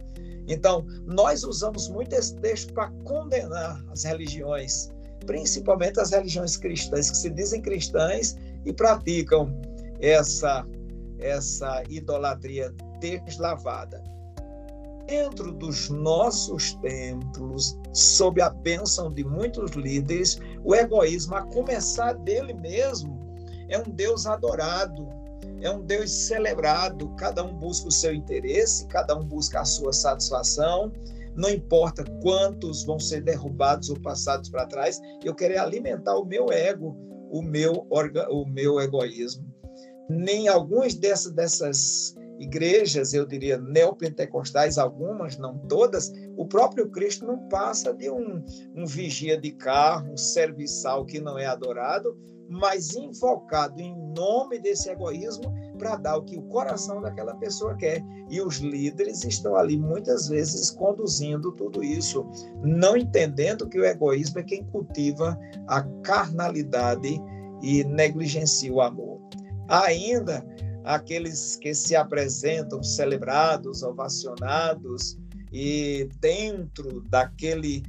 S2: Então, nós usamos muito esse texto para condenar as religiões, principalmente as religiões cristãs, que se dizem cristãs e praticam essa, essa idolatria deslavada. Dentro dos nossos templos, sob a bênção de muitos líderes, o egoísmo, a começar dele mesmo, é um Deus adorado, é um Deus celebrado. Cada um busca o seu interesse, cada um busca a sua satisfação. Não importa quantos vão ser derrubados ou passados para trás, eu quero alimentar o meu ego, o meu, o meu egoísmo. Nem algumas dessas, dessas igrejas, eu diria, neopentecostais, algumas, não todas, o próprio Cristo não passa de um, um vigia de carro, um serviçal que não é adorado, mas invocado em nome desse egoísmo para dar o que o coração daquela pessoa quer. E os líderes estão ali muitas vezes conduzindo tudo isso, não entendendo que o egoísmo é quem cultiva a carnalidade e negligencia o amor. Ainda aqueles que se apresentam celebrados, ovacionados e dentro daquele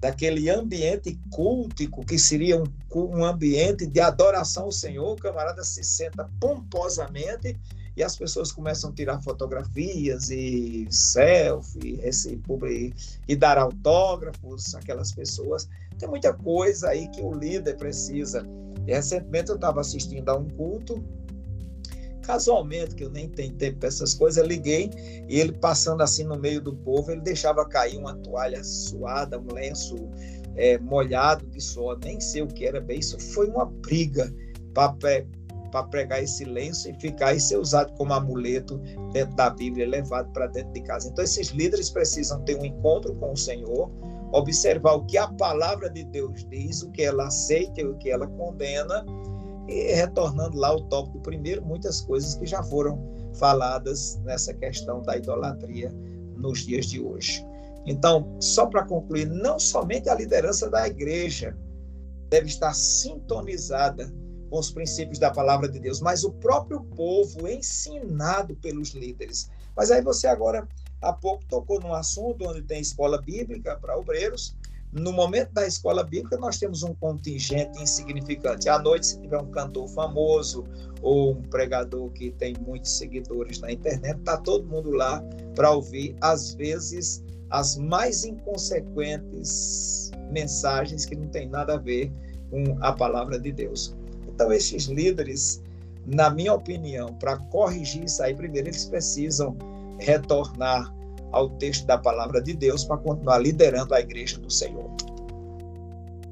S2: daquele ambiente cultico que seria um, um ambiente de adoração ao Senhor, o camarada se senta pomposamente e as pessoas começam a tirar fotografias e selfie e, e dar autógrafos àquelas pessoas. Tem muita coisa aí que o líder precisa. E recentemente eu estava assistindo a um culto casualmente, que eu nem tenho tempo para essas coisas, liguei e ele passando assim no meio do povo, ele deixava cair uma toalha suada, um lenço é, molhado de suor, nem sei o que era bem. Isso foi uma briga para pregar esse lenço e ficar e ser usado como amuleto dentro da Bíblia, levado para dentro de casa. Então, esses líderes precisam ter um encontro com o Senhor, observar o que a palavra de Deus diz, o que ela aceita e o que ela condena e retornando lá ao tópico primeiro, muitas coisas que já foram faladas nessa questão da idolatria nos dias de hoje. Então, só para concluir, não somente a liderança da igreja deve estar sintonizada com os princípios da palavra de Deus, mas o próprio povo ensinado pelos líderes. Mas aí você agora há pouco tocou num assunto onde tem escola bíblica para obreiros, no momento da escola bíblica, nós temos um contingente insignificante. À noite, se tiver um cantor famoso ou um pregador que tem muitos seguidores na internet, está todo mundo lá para ouvir, às vezes, as mais inconsequentes mensagens que não tem nada a ver com a palavra de Deus. Então, esses líderes, na minha opinião, para corrigir isso aí, primeiro eles precisam retornar ao texto da palavra de Deus para continuar liderando a igreja do Senhor.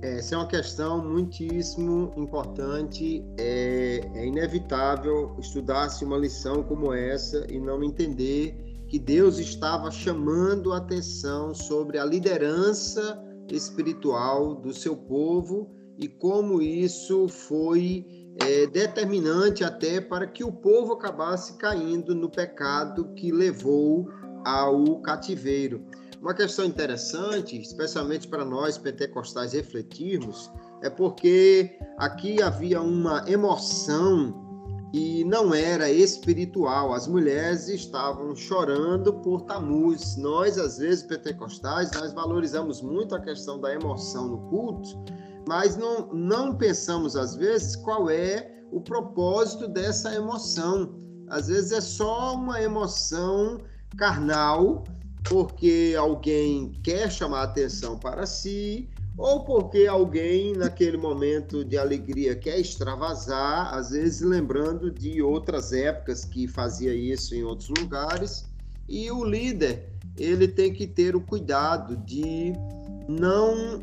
S1: Essa é uma questão muitíssimo importante. É, é inevitável estudar-se uma lição como essa e não entender que Deus estava chamando a atenção sobre a liderança espiritual do seu povo e como isso foi é, determinante até para que o povo acabasse caindo no pecado que levou ao cativeiro. Uma questão interessante, especialmente para nós pentecostais refletirmos, é porque aqui havia uma emoção e não era espiritual. As mulheres estavam chorando por Tamuz. Nós, às vezes, pentecostais, nós valorizamos muito a questão da emoção no culto, mas não, não pensamos, às vezes, qual é o propósito dessa emoção. Às vezes é só uma emoção carnal, porque alguém quer chamar atenção para si, ou porque alguém, naquele momento de alegria, quer extravasar, às vezes lembrando de outras épocas que fazia isso em outros lugares. E o líder, ele tem que ter o cuidado de não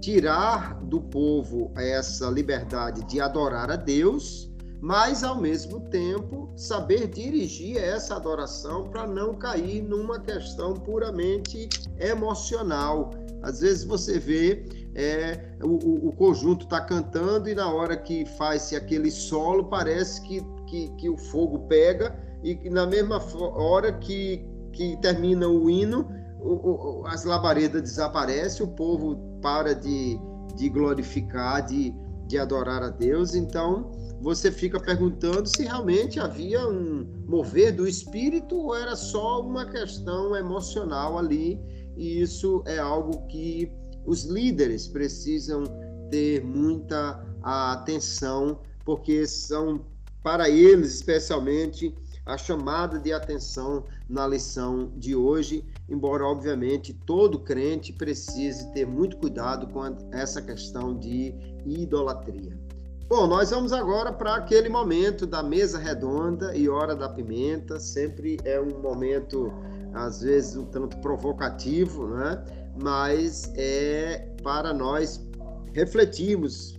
S1: tirar do povo essa liberdade de adorar a Deus mas ao mesmo tempo saber dirigir essa adoração para não cair numa questão puramente emocional. Às vezes você vê é, o, o, conjunto está cantando e na hora que faz-se aquele solo parece que, que, que, o fogo pega e na mesma hora que, que termina o hino o, o, as labaredas desaparecem, o povo para de, de glorificar, de, de adorar a Deus. Então você fica perguntando se realmente havia um mover do espírito ou era só uma questão emocional ali. E isso é algo que os líderes precisam ter muita atenção, porque são para eles, especialmente, a chamada de atenção na lição de hoje, embora, obviamente, todo crente precise ter muito cuidado com essa questão de idolatria. Bom, nós vamos agora para aquele momento da mesa redonda e hora da pimenta. Sempre é um momento, às vezes, um tanto provocativo, né? Mas é para nós refletirmos.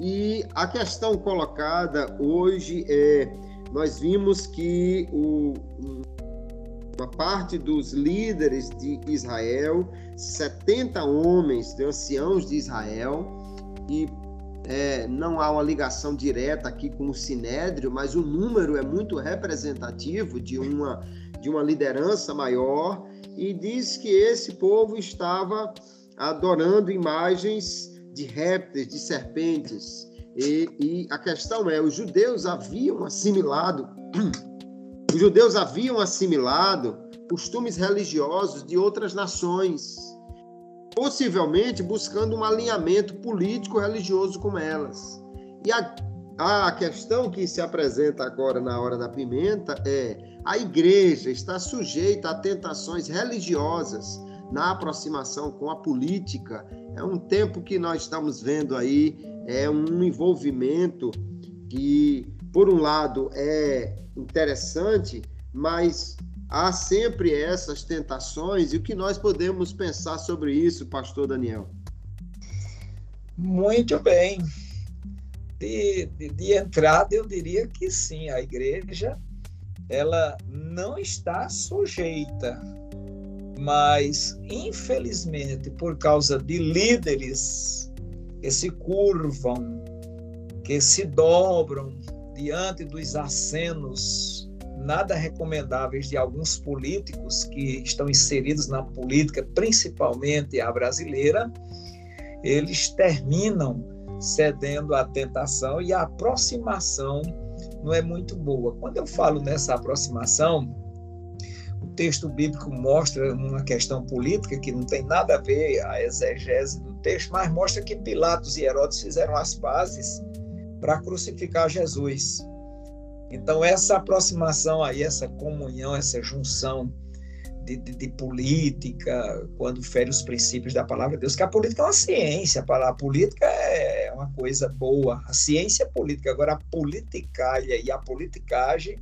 S1: E a questão colocada hoje é: nós vimos que o, uma parte dos líderes de Israel, 70 homens, de anciãos de Israel, e é, não há uma ligação direta aqui com o Sinédrio, mas o número é muito representativo de uma, de uma liderança maior, e diz que esse povo estava adorando imagens de répteis, de serpentes. E, e a questão é: os judeus haviam assimilado, os judeus haviam assimilado costumes religiosos de outras nações, possivelmente buscando um alinhamento político-religioso com elas. E a, a questão que se apresenta agora na hora da pimenta é: a igreja está sujeita a tentações religiosas na aproximação com a política. É um tempo que nós estamos vendo aí, é um envolvimento que, por um lado, é interessante, mas há sempre essas tentações. E o que nós podemos pensar sobre isso, pastor Daniel?
S2: Muito bem. De, de, de entrada, eu diria que sim, a igreja ela não está sujeita mas infelizmente por causa de líderes que se curvam, que se dobram diante dos acenos nada recomendáveis de alguns políticos que estão inseridos na política, principalmente a brasileira, eles terminam cedendo à tentação e a aproximação não é muito boa. Quando eu falo nessa aproximação, o texto bíblico mostra uma questão política que não tem nada a ver a exegese do texto, mas mostra que Pilatos e Herodes fizeram as pazes para crucificar Jesus. Então, essa aproximação aí, essa comunhão, essa junção de, de, de, política, quando fere os princípios da palavra de Deus, que a política é uma ciência, a política é uma coisa boa, a ciência é política, agora a politicalha e a politicagem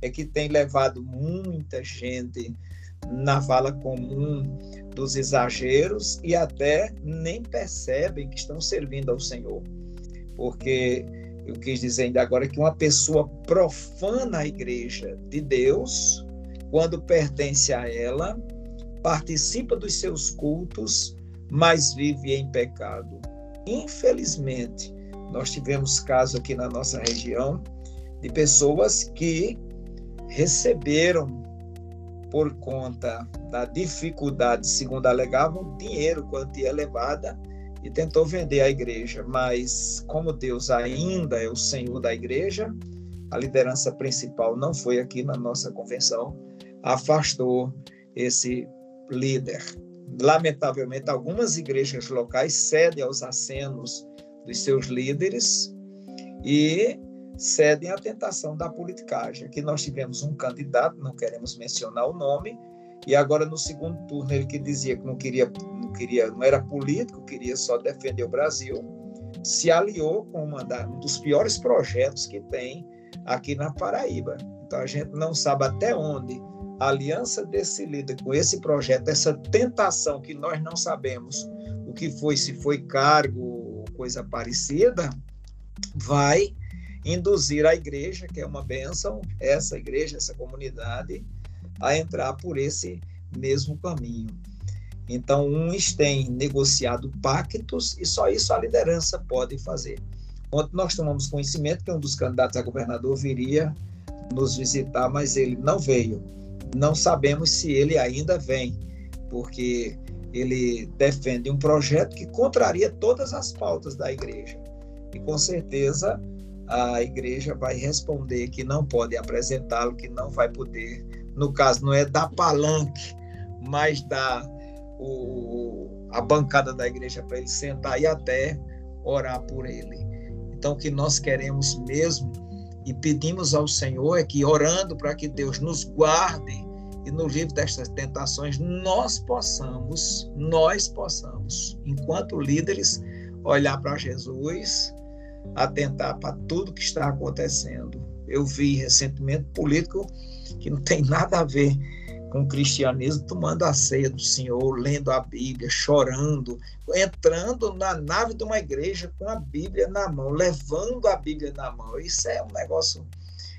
S2: é que tem levado muita gente na vala comum dos exageros e até nem percebem que estão servindo ao Senhor. Porque eu quis dizer ainda agora que uma pessoa profana a igreja de Deus, quando pertence a ela, participa dos seus cultos, mas vive em pecado. Infelizmente, nós tivemos caso aqui na nossa região de pessoas que receberam por conta da dificuldade, segundo alegavam, dinheiro, quantia elevada, e tentou vender a igreja. Mas, como Deus ainda é o Senhor da igreja, a liderança principal não foi aqui na nossa convenção, afastou esse líder. Lamentavelmente, algumas igrejas locais cedem aos acenos dos seus líderes e cedem à tentação da politicagem. Aqui nós tivemos um candidato, não queremos mencionar o nome, e agora no segundo turno ele que dizia que não queria, não queria, não era político, queria só defender o Brasil, se aliou com uma da, um dos piores projetos que tem aqui na Paraíba. Então a gente não sabe até onde a aliança desse líder com esse projeto, essa tentação que nós não sabemos o que foi, se foi cargo coisa parecida, vai induzir a igreja, que é uma bênção, essa igreja, essa comunidade, a entrar por esse mesmo caminho. Então, uns têm negociado pactos e só isso a liderança pode fazer. Ontem nós tomamos conhecimento que um dos candidatos a governador viria nos visitar, mas ele não veio. Não sabemos se ele ainda vem, porque ele defende um projeto que contraria todas as pautas da igreja. E com certeza a igreja vai responder que não pode apresentá-lo, que não vai poder, no caso, não é dar palanque, mas dar o, a bancada da igreja para ele sentar e até orar por ele. Então, o que nós queremos mesmo e pedimos ao Senhor é que, orando para que Deus nos guarde e nos livre destas tentações, nós possamos, nós possamos, enquanto líderes, olhar para Jesus atentar para tudo que está acontecendo. Eu vi recentemente político que não tem nada a ver com o cristianismo tomando a ceia do Senhor, lendo a Bíblia, chorando, entrando na nave de uma igreja com a Bíblia na mão, levando a Bíblia na mão. Isso é um negócio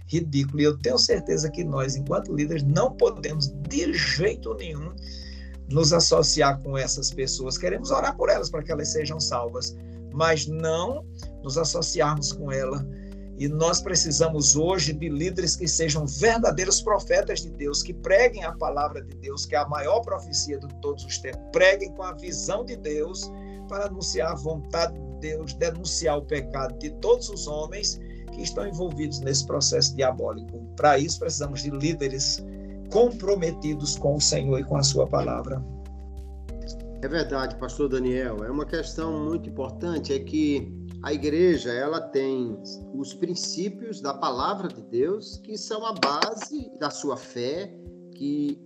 S2: ridículo. E eu tenho certeza que nós, enquanto líderes, não podemos de jeito nenhum nos associar com essas pessoas. Queremos orar por elas para que elas sejam salvas, mas não nos associarmos com ela. E nós precisamos hoje de líderes que sejam verdadeiros profetas de Deus, que preguem a palavra de Deus, que é a maior profecia de todos os tempos, preguem com a visão de Deus para anunciar a vontade de Deus, denunciar o pecado de todos os homens que estão envolvidos nesse processo diabólico. Para isso, precisamos de líderes comprometidos com o Senhor e com a Sua palavra.
S1: É verdade, Pastor Daniel. É uma questão muito importante, é que a igreja ela tem os princípios da palavra de Deus que são a base da sua fé, que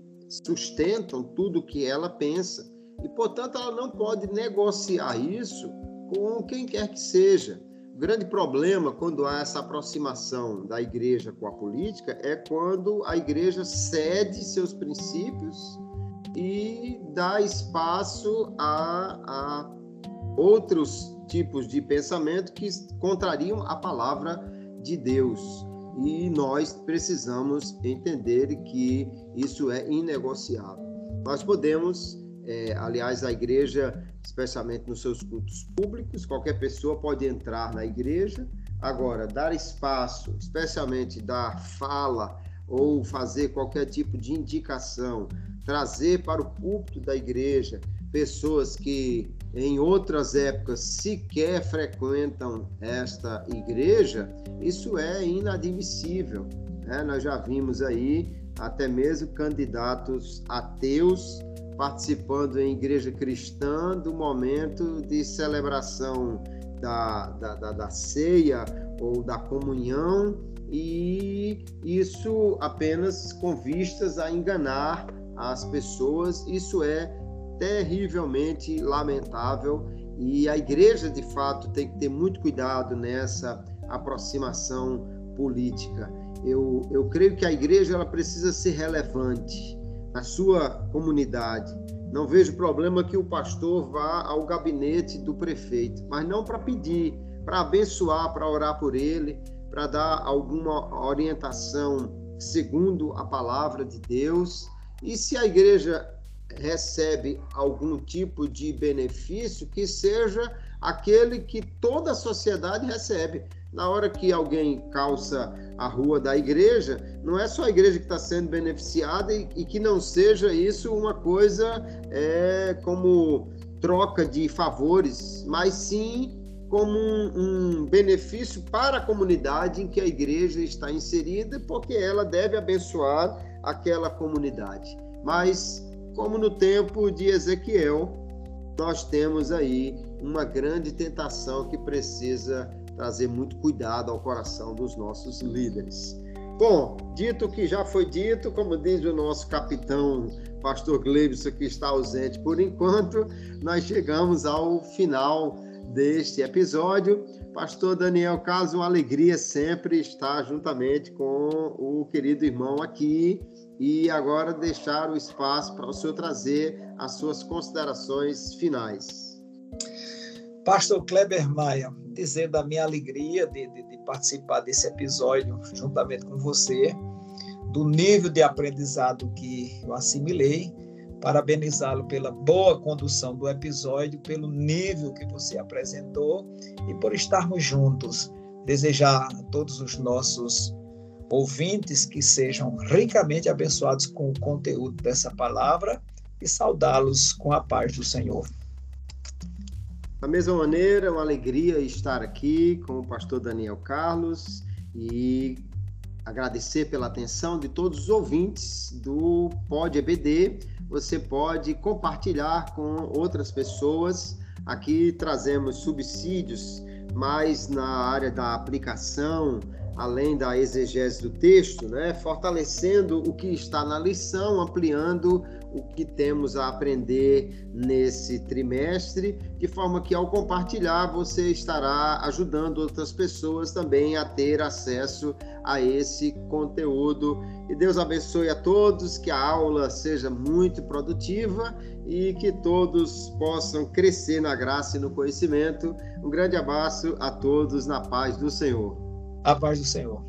S1: sustentam tudo que ela pensa e, portanto, ela não pode negociar isso com quem quer que seja. O grande problema quando há essa aproximação da igreja com a política é quando a igreja cede seus princípios e dá espaço a, a outros tipos de pensamento que contrariam a palavra de Deus. E nós precisamos entender que isso é inegociável. Nós podemos é, aliás, a igreja, especialmente nos seus cultos públicos, qualquer pessoa pode entrar na igreja. Agora, dar espaço, especialmente dar fala ou fazer qualquer tipo de indicação, trazer para o púlpito da igreja pessoas que em outras épocas sequer frequentam esta igreja, isso é inadmissível. Né? Nós já vimos aí até mesmo candidatos ateus participando em igreja cristã do momento de celebração da, da, da, da ceia ou da comunhão, e isso apenas com vistas a enganar as pessoas. Isso é terrivelmente lamentável e a igreja de fato tem que ter muito cuidado nessa aproximação política. Eu, eu creio que a igreja ela precisa ser relevante na sua comunidade. Não vejo problema que o pastor vá ao gabinete do prefeito, mas não para pedir, para abençoar, para orar por ele, para dar alguma orientação segundo a palavra de Deus. E se a igreja recebe algum tipo de benefício, que seja aquele que toda a sociedade recebe na hora que alguém calça a rua da igreja, não é só a igreja que está sendo beneficiada e, e, que não seja isso uma coisa é, como troca de favores, mas sim como um, um benefício para a comunidade em que a igreja está inserida, porque ela deve abençoar aquela comunidade. Mas, como no tempo de Ezequiel, nós temos aí uma grande tentação que precisa trazer muito cuidado ao coração dos nossos líderes. Bom, dito que já foi dito, como diz o nosso capitão, pastor Gleibson, que está ausente por enquanto, nós chegamos ao final deste episódio. Pastor Daniel Carlos, uma alegria sempre estar juntamente com o querido irmão aqui e agora deixar o espaço para o senhor trazer as suas considerações finais.
S2: Pastor Kleber Maia, dizendo a minha alegria de, de, de, participar desse episódio juntamente com você, do nível de aprendizado que eu assimilei, parabenizá-lo pela boa condução do episódio, pelo nível que você apresentou e por estarmos juntos. Desejar a todos os nossos ouvintes que sejam ricamente abençoados com o conteúdo dessa palavra e saudá-los com a paz do Senhor.
S1: Da mesma maneira, é uma alegria estar aqui com o pastor Daniel Carlos e agradecer pela atenção de todos os ouvintes do Pod EBD. Você pode compartilhar com outras pessoas. Aqui trazemos subsídios mais na área da aplicação, além da exegese do texto, né? fortalecendo o que está na lição, ampliando o que temos a aprender nesse trimestre, de forma que ao compartilhar você estará ajudando outras pessoas também a ter acesso a esse conteúdo. E Deus abençoe a todos, que a aula seja muito produtiva e que todos possam crescer na graça e no conhecimento. Um grande abraço a todos na paz do Senhor.
S2: A paz do Senhor.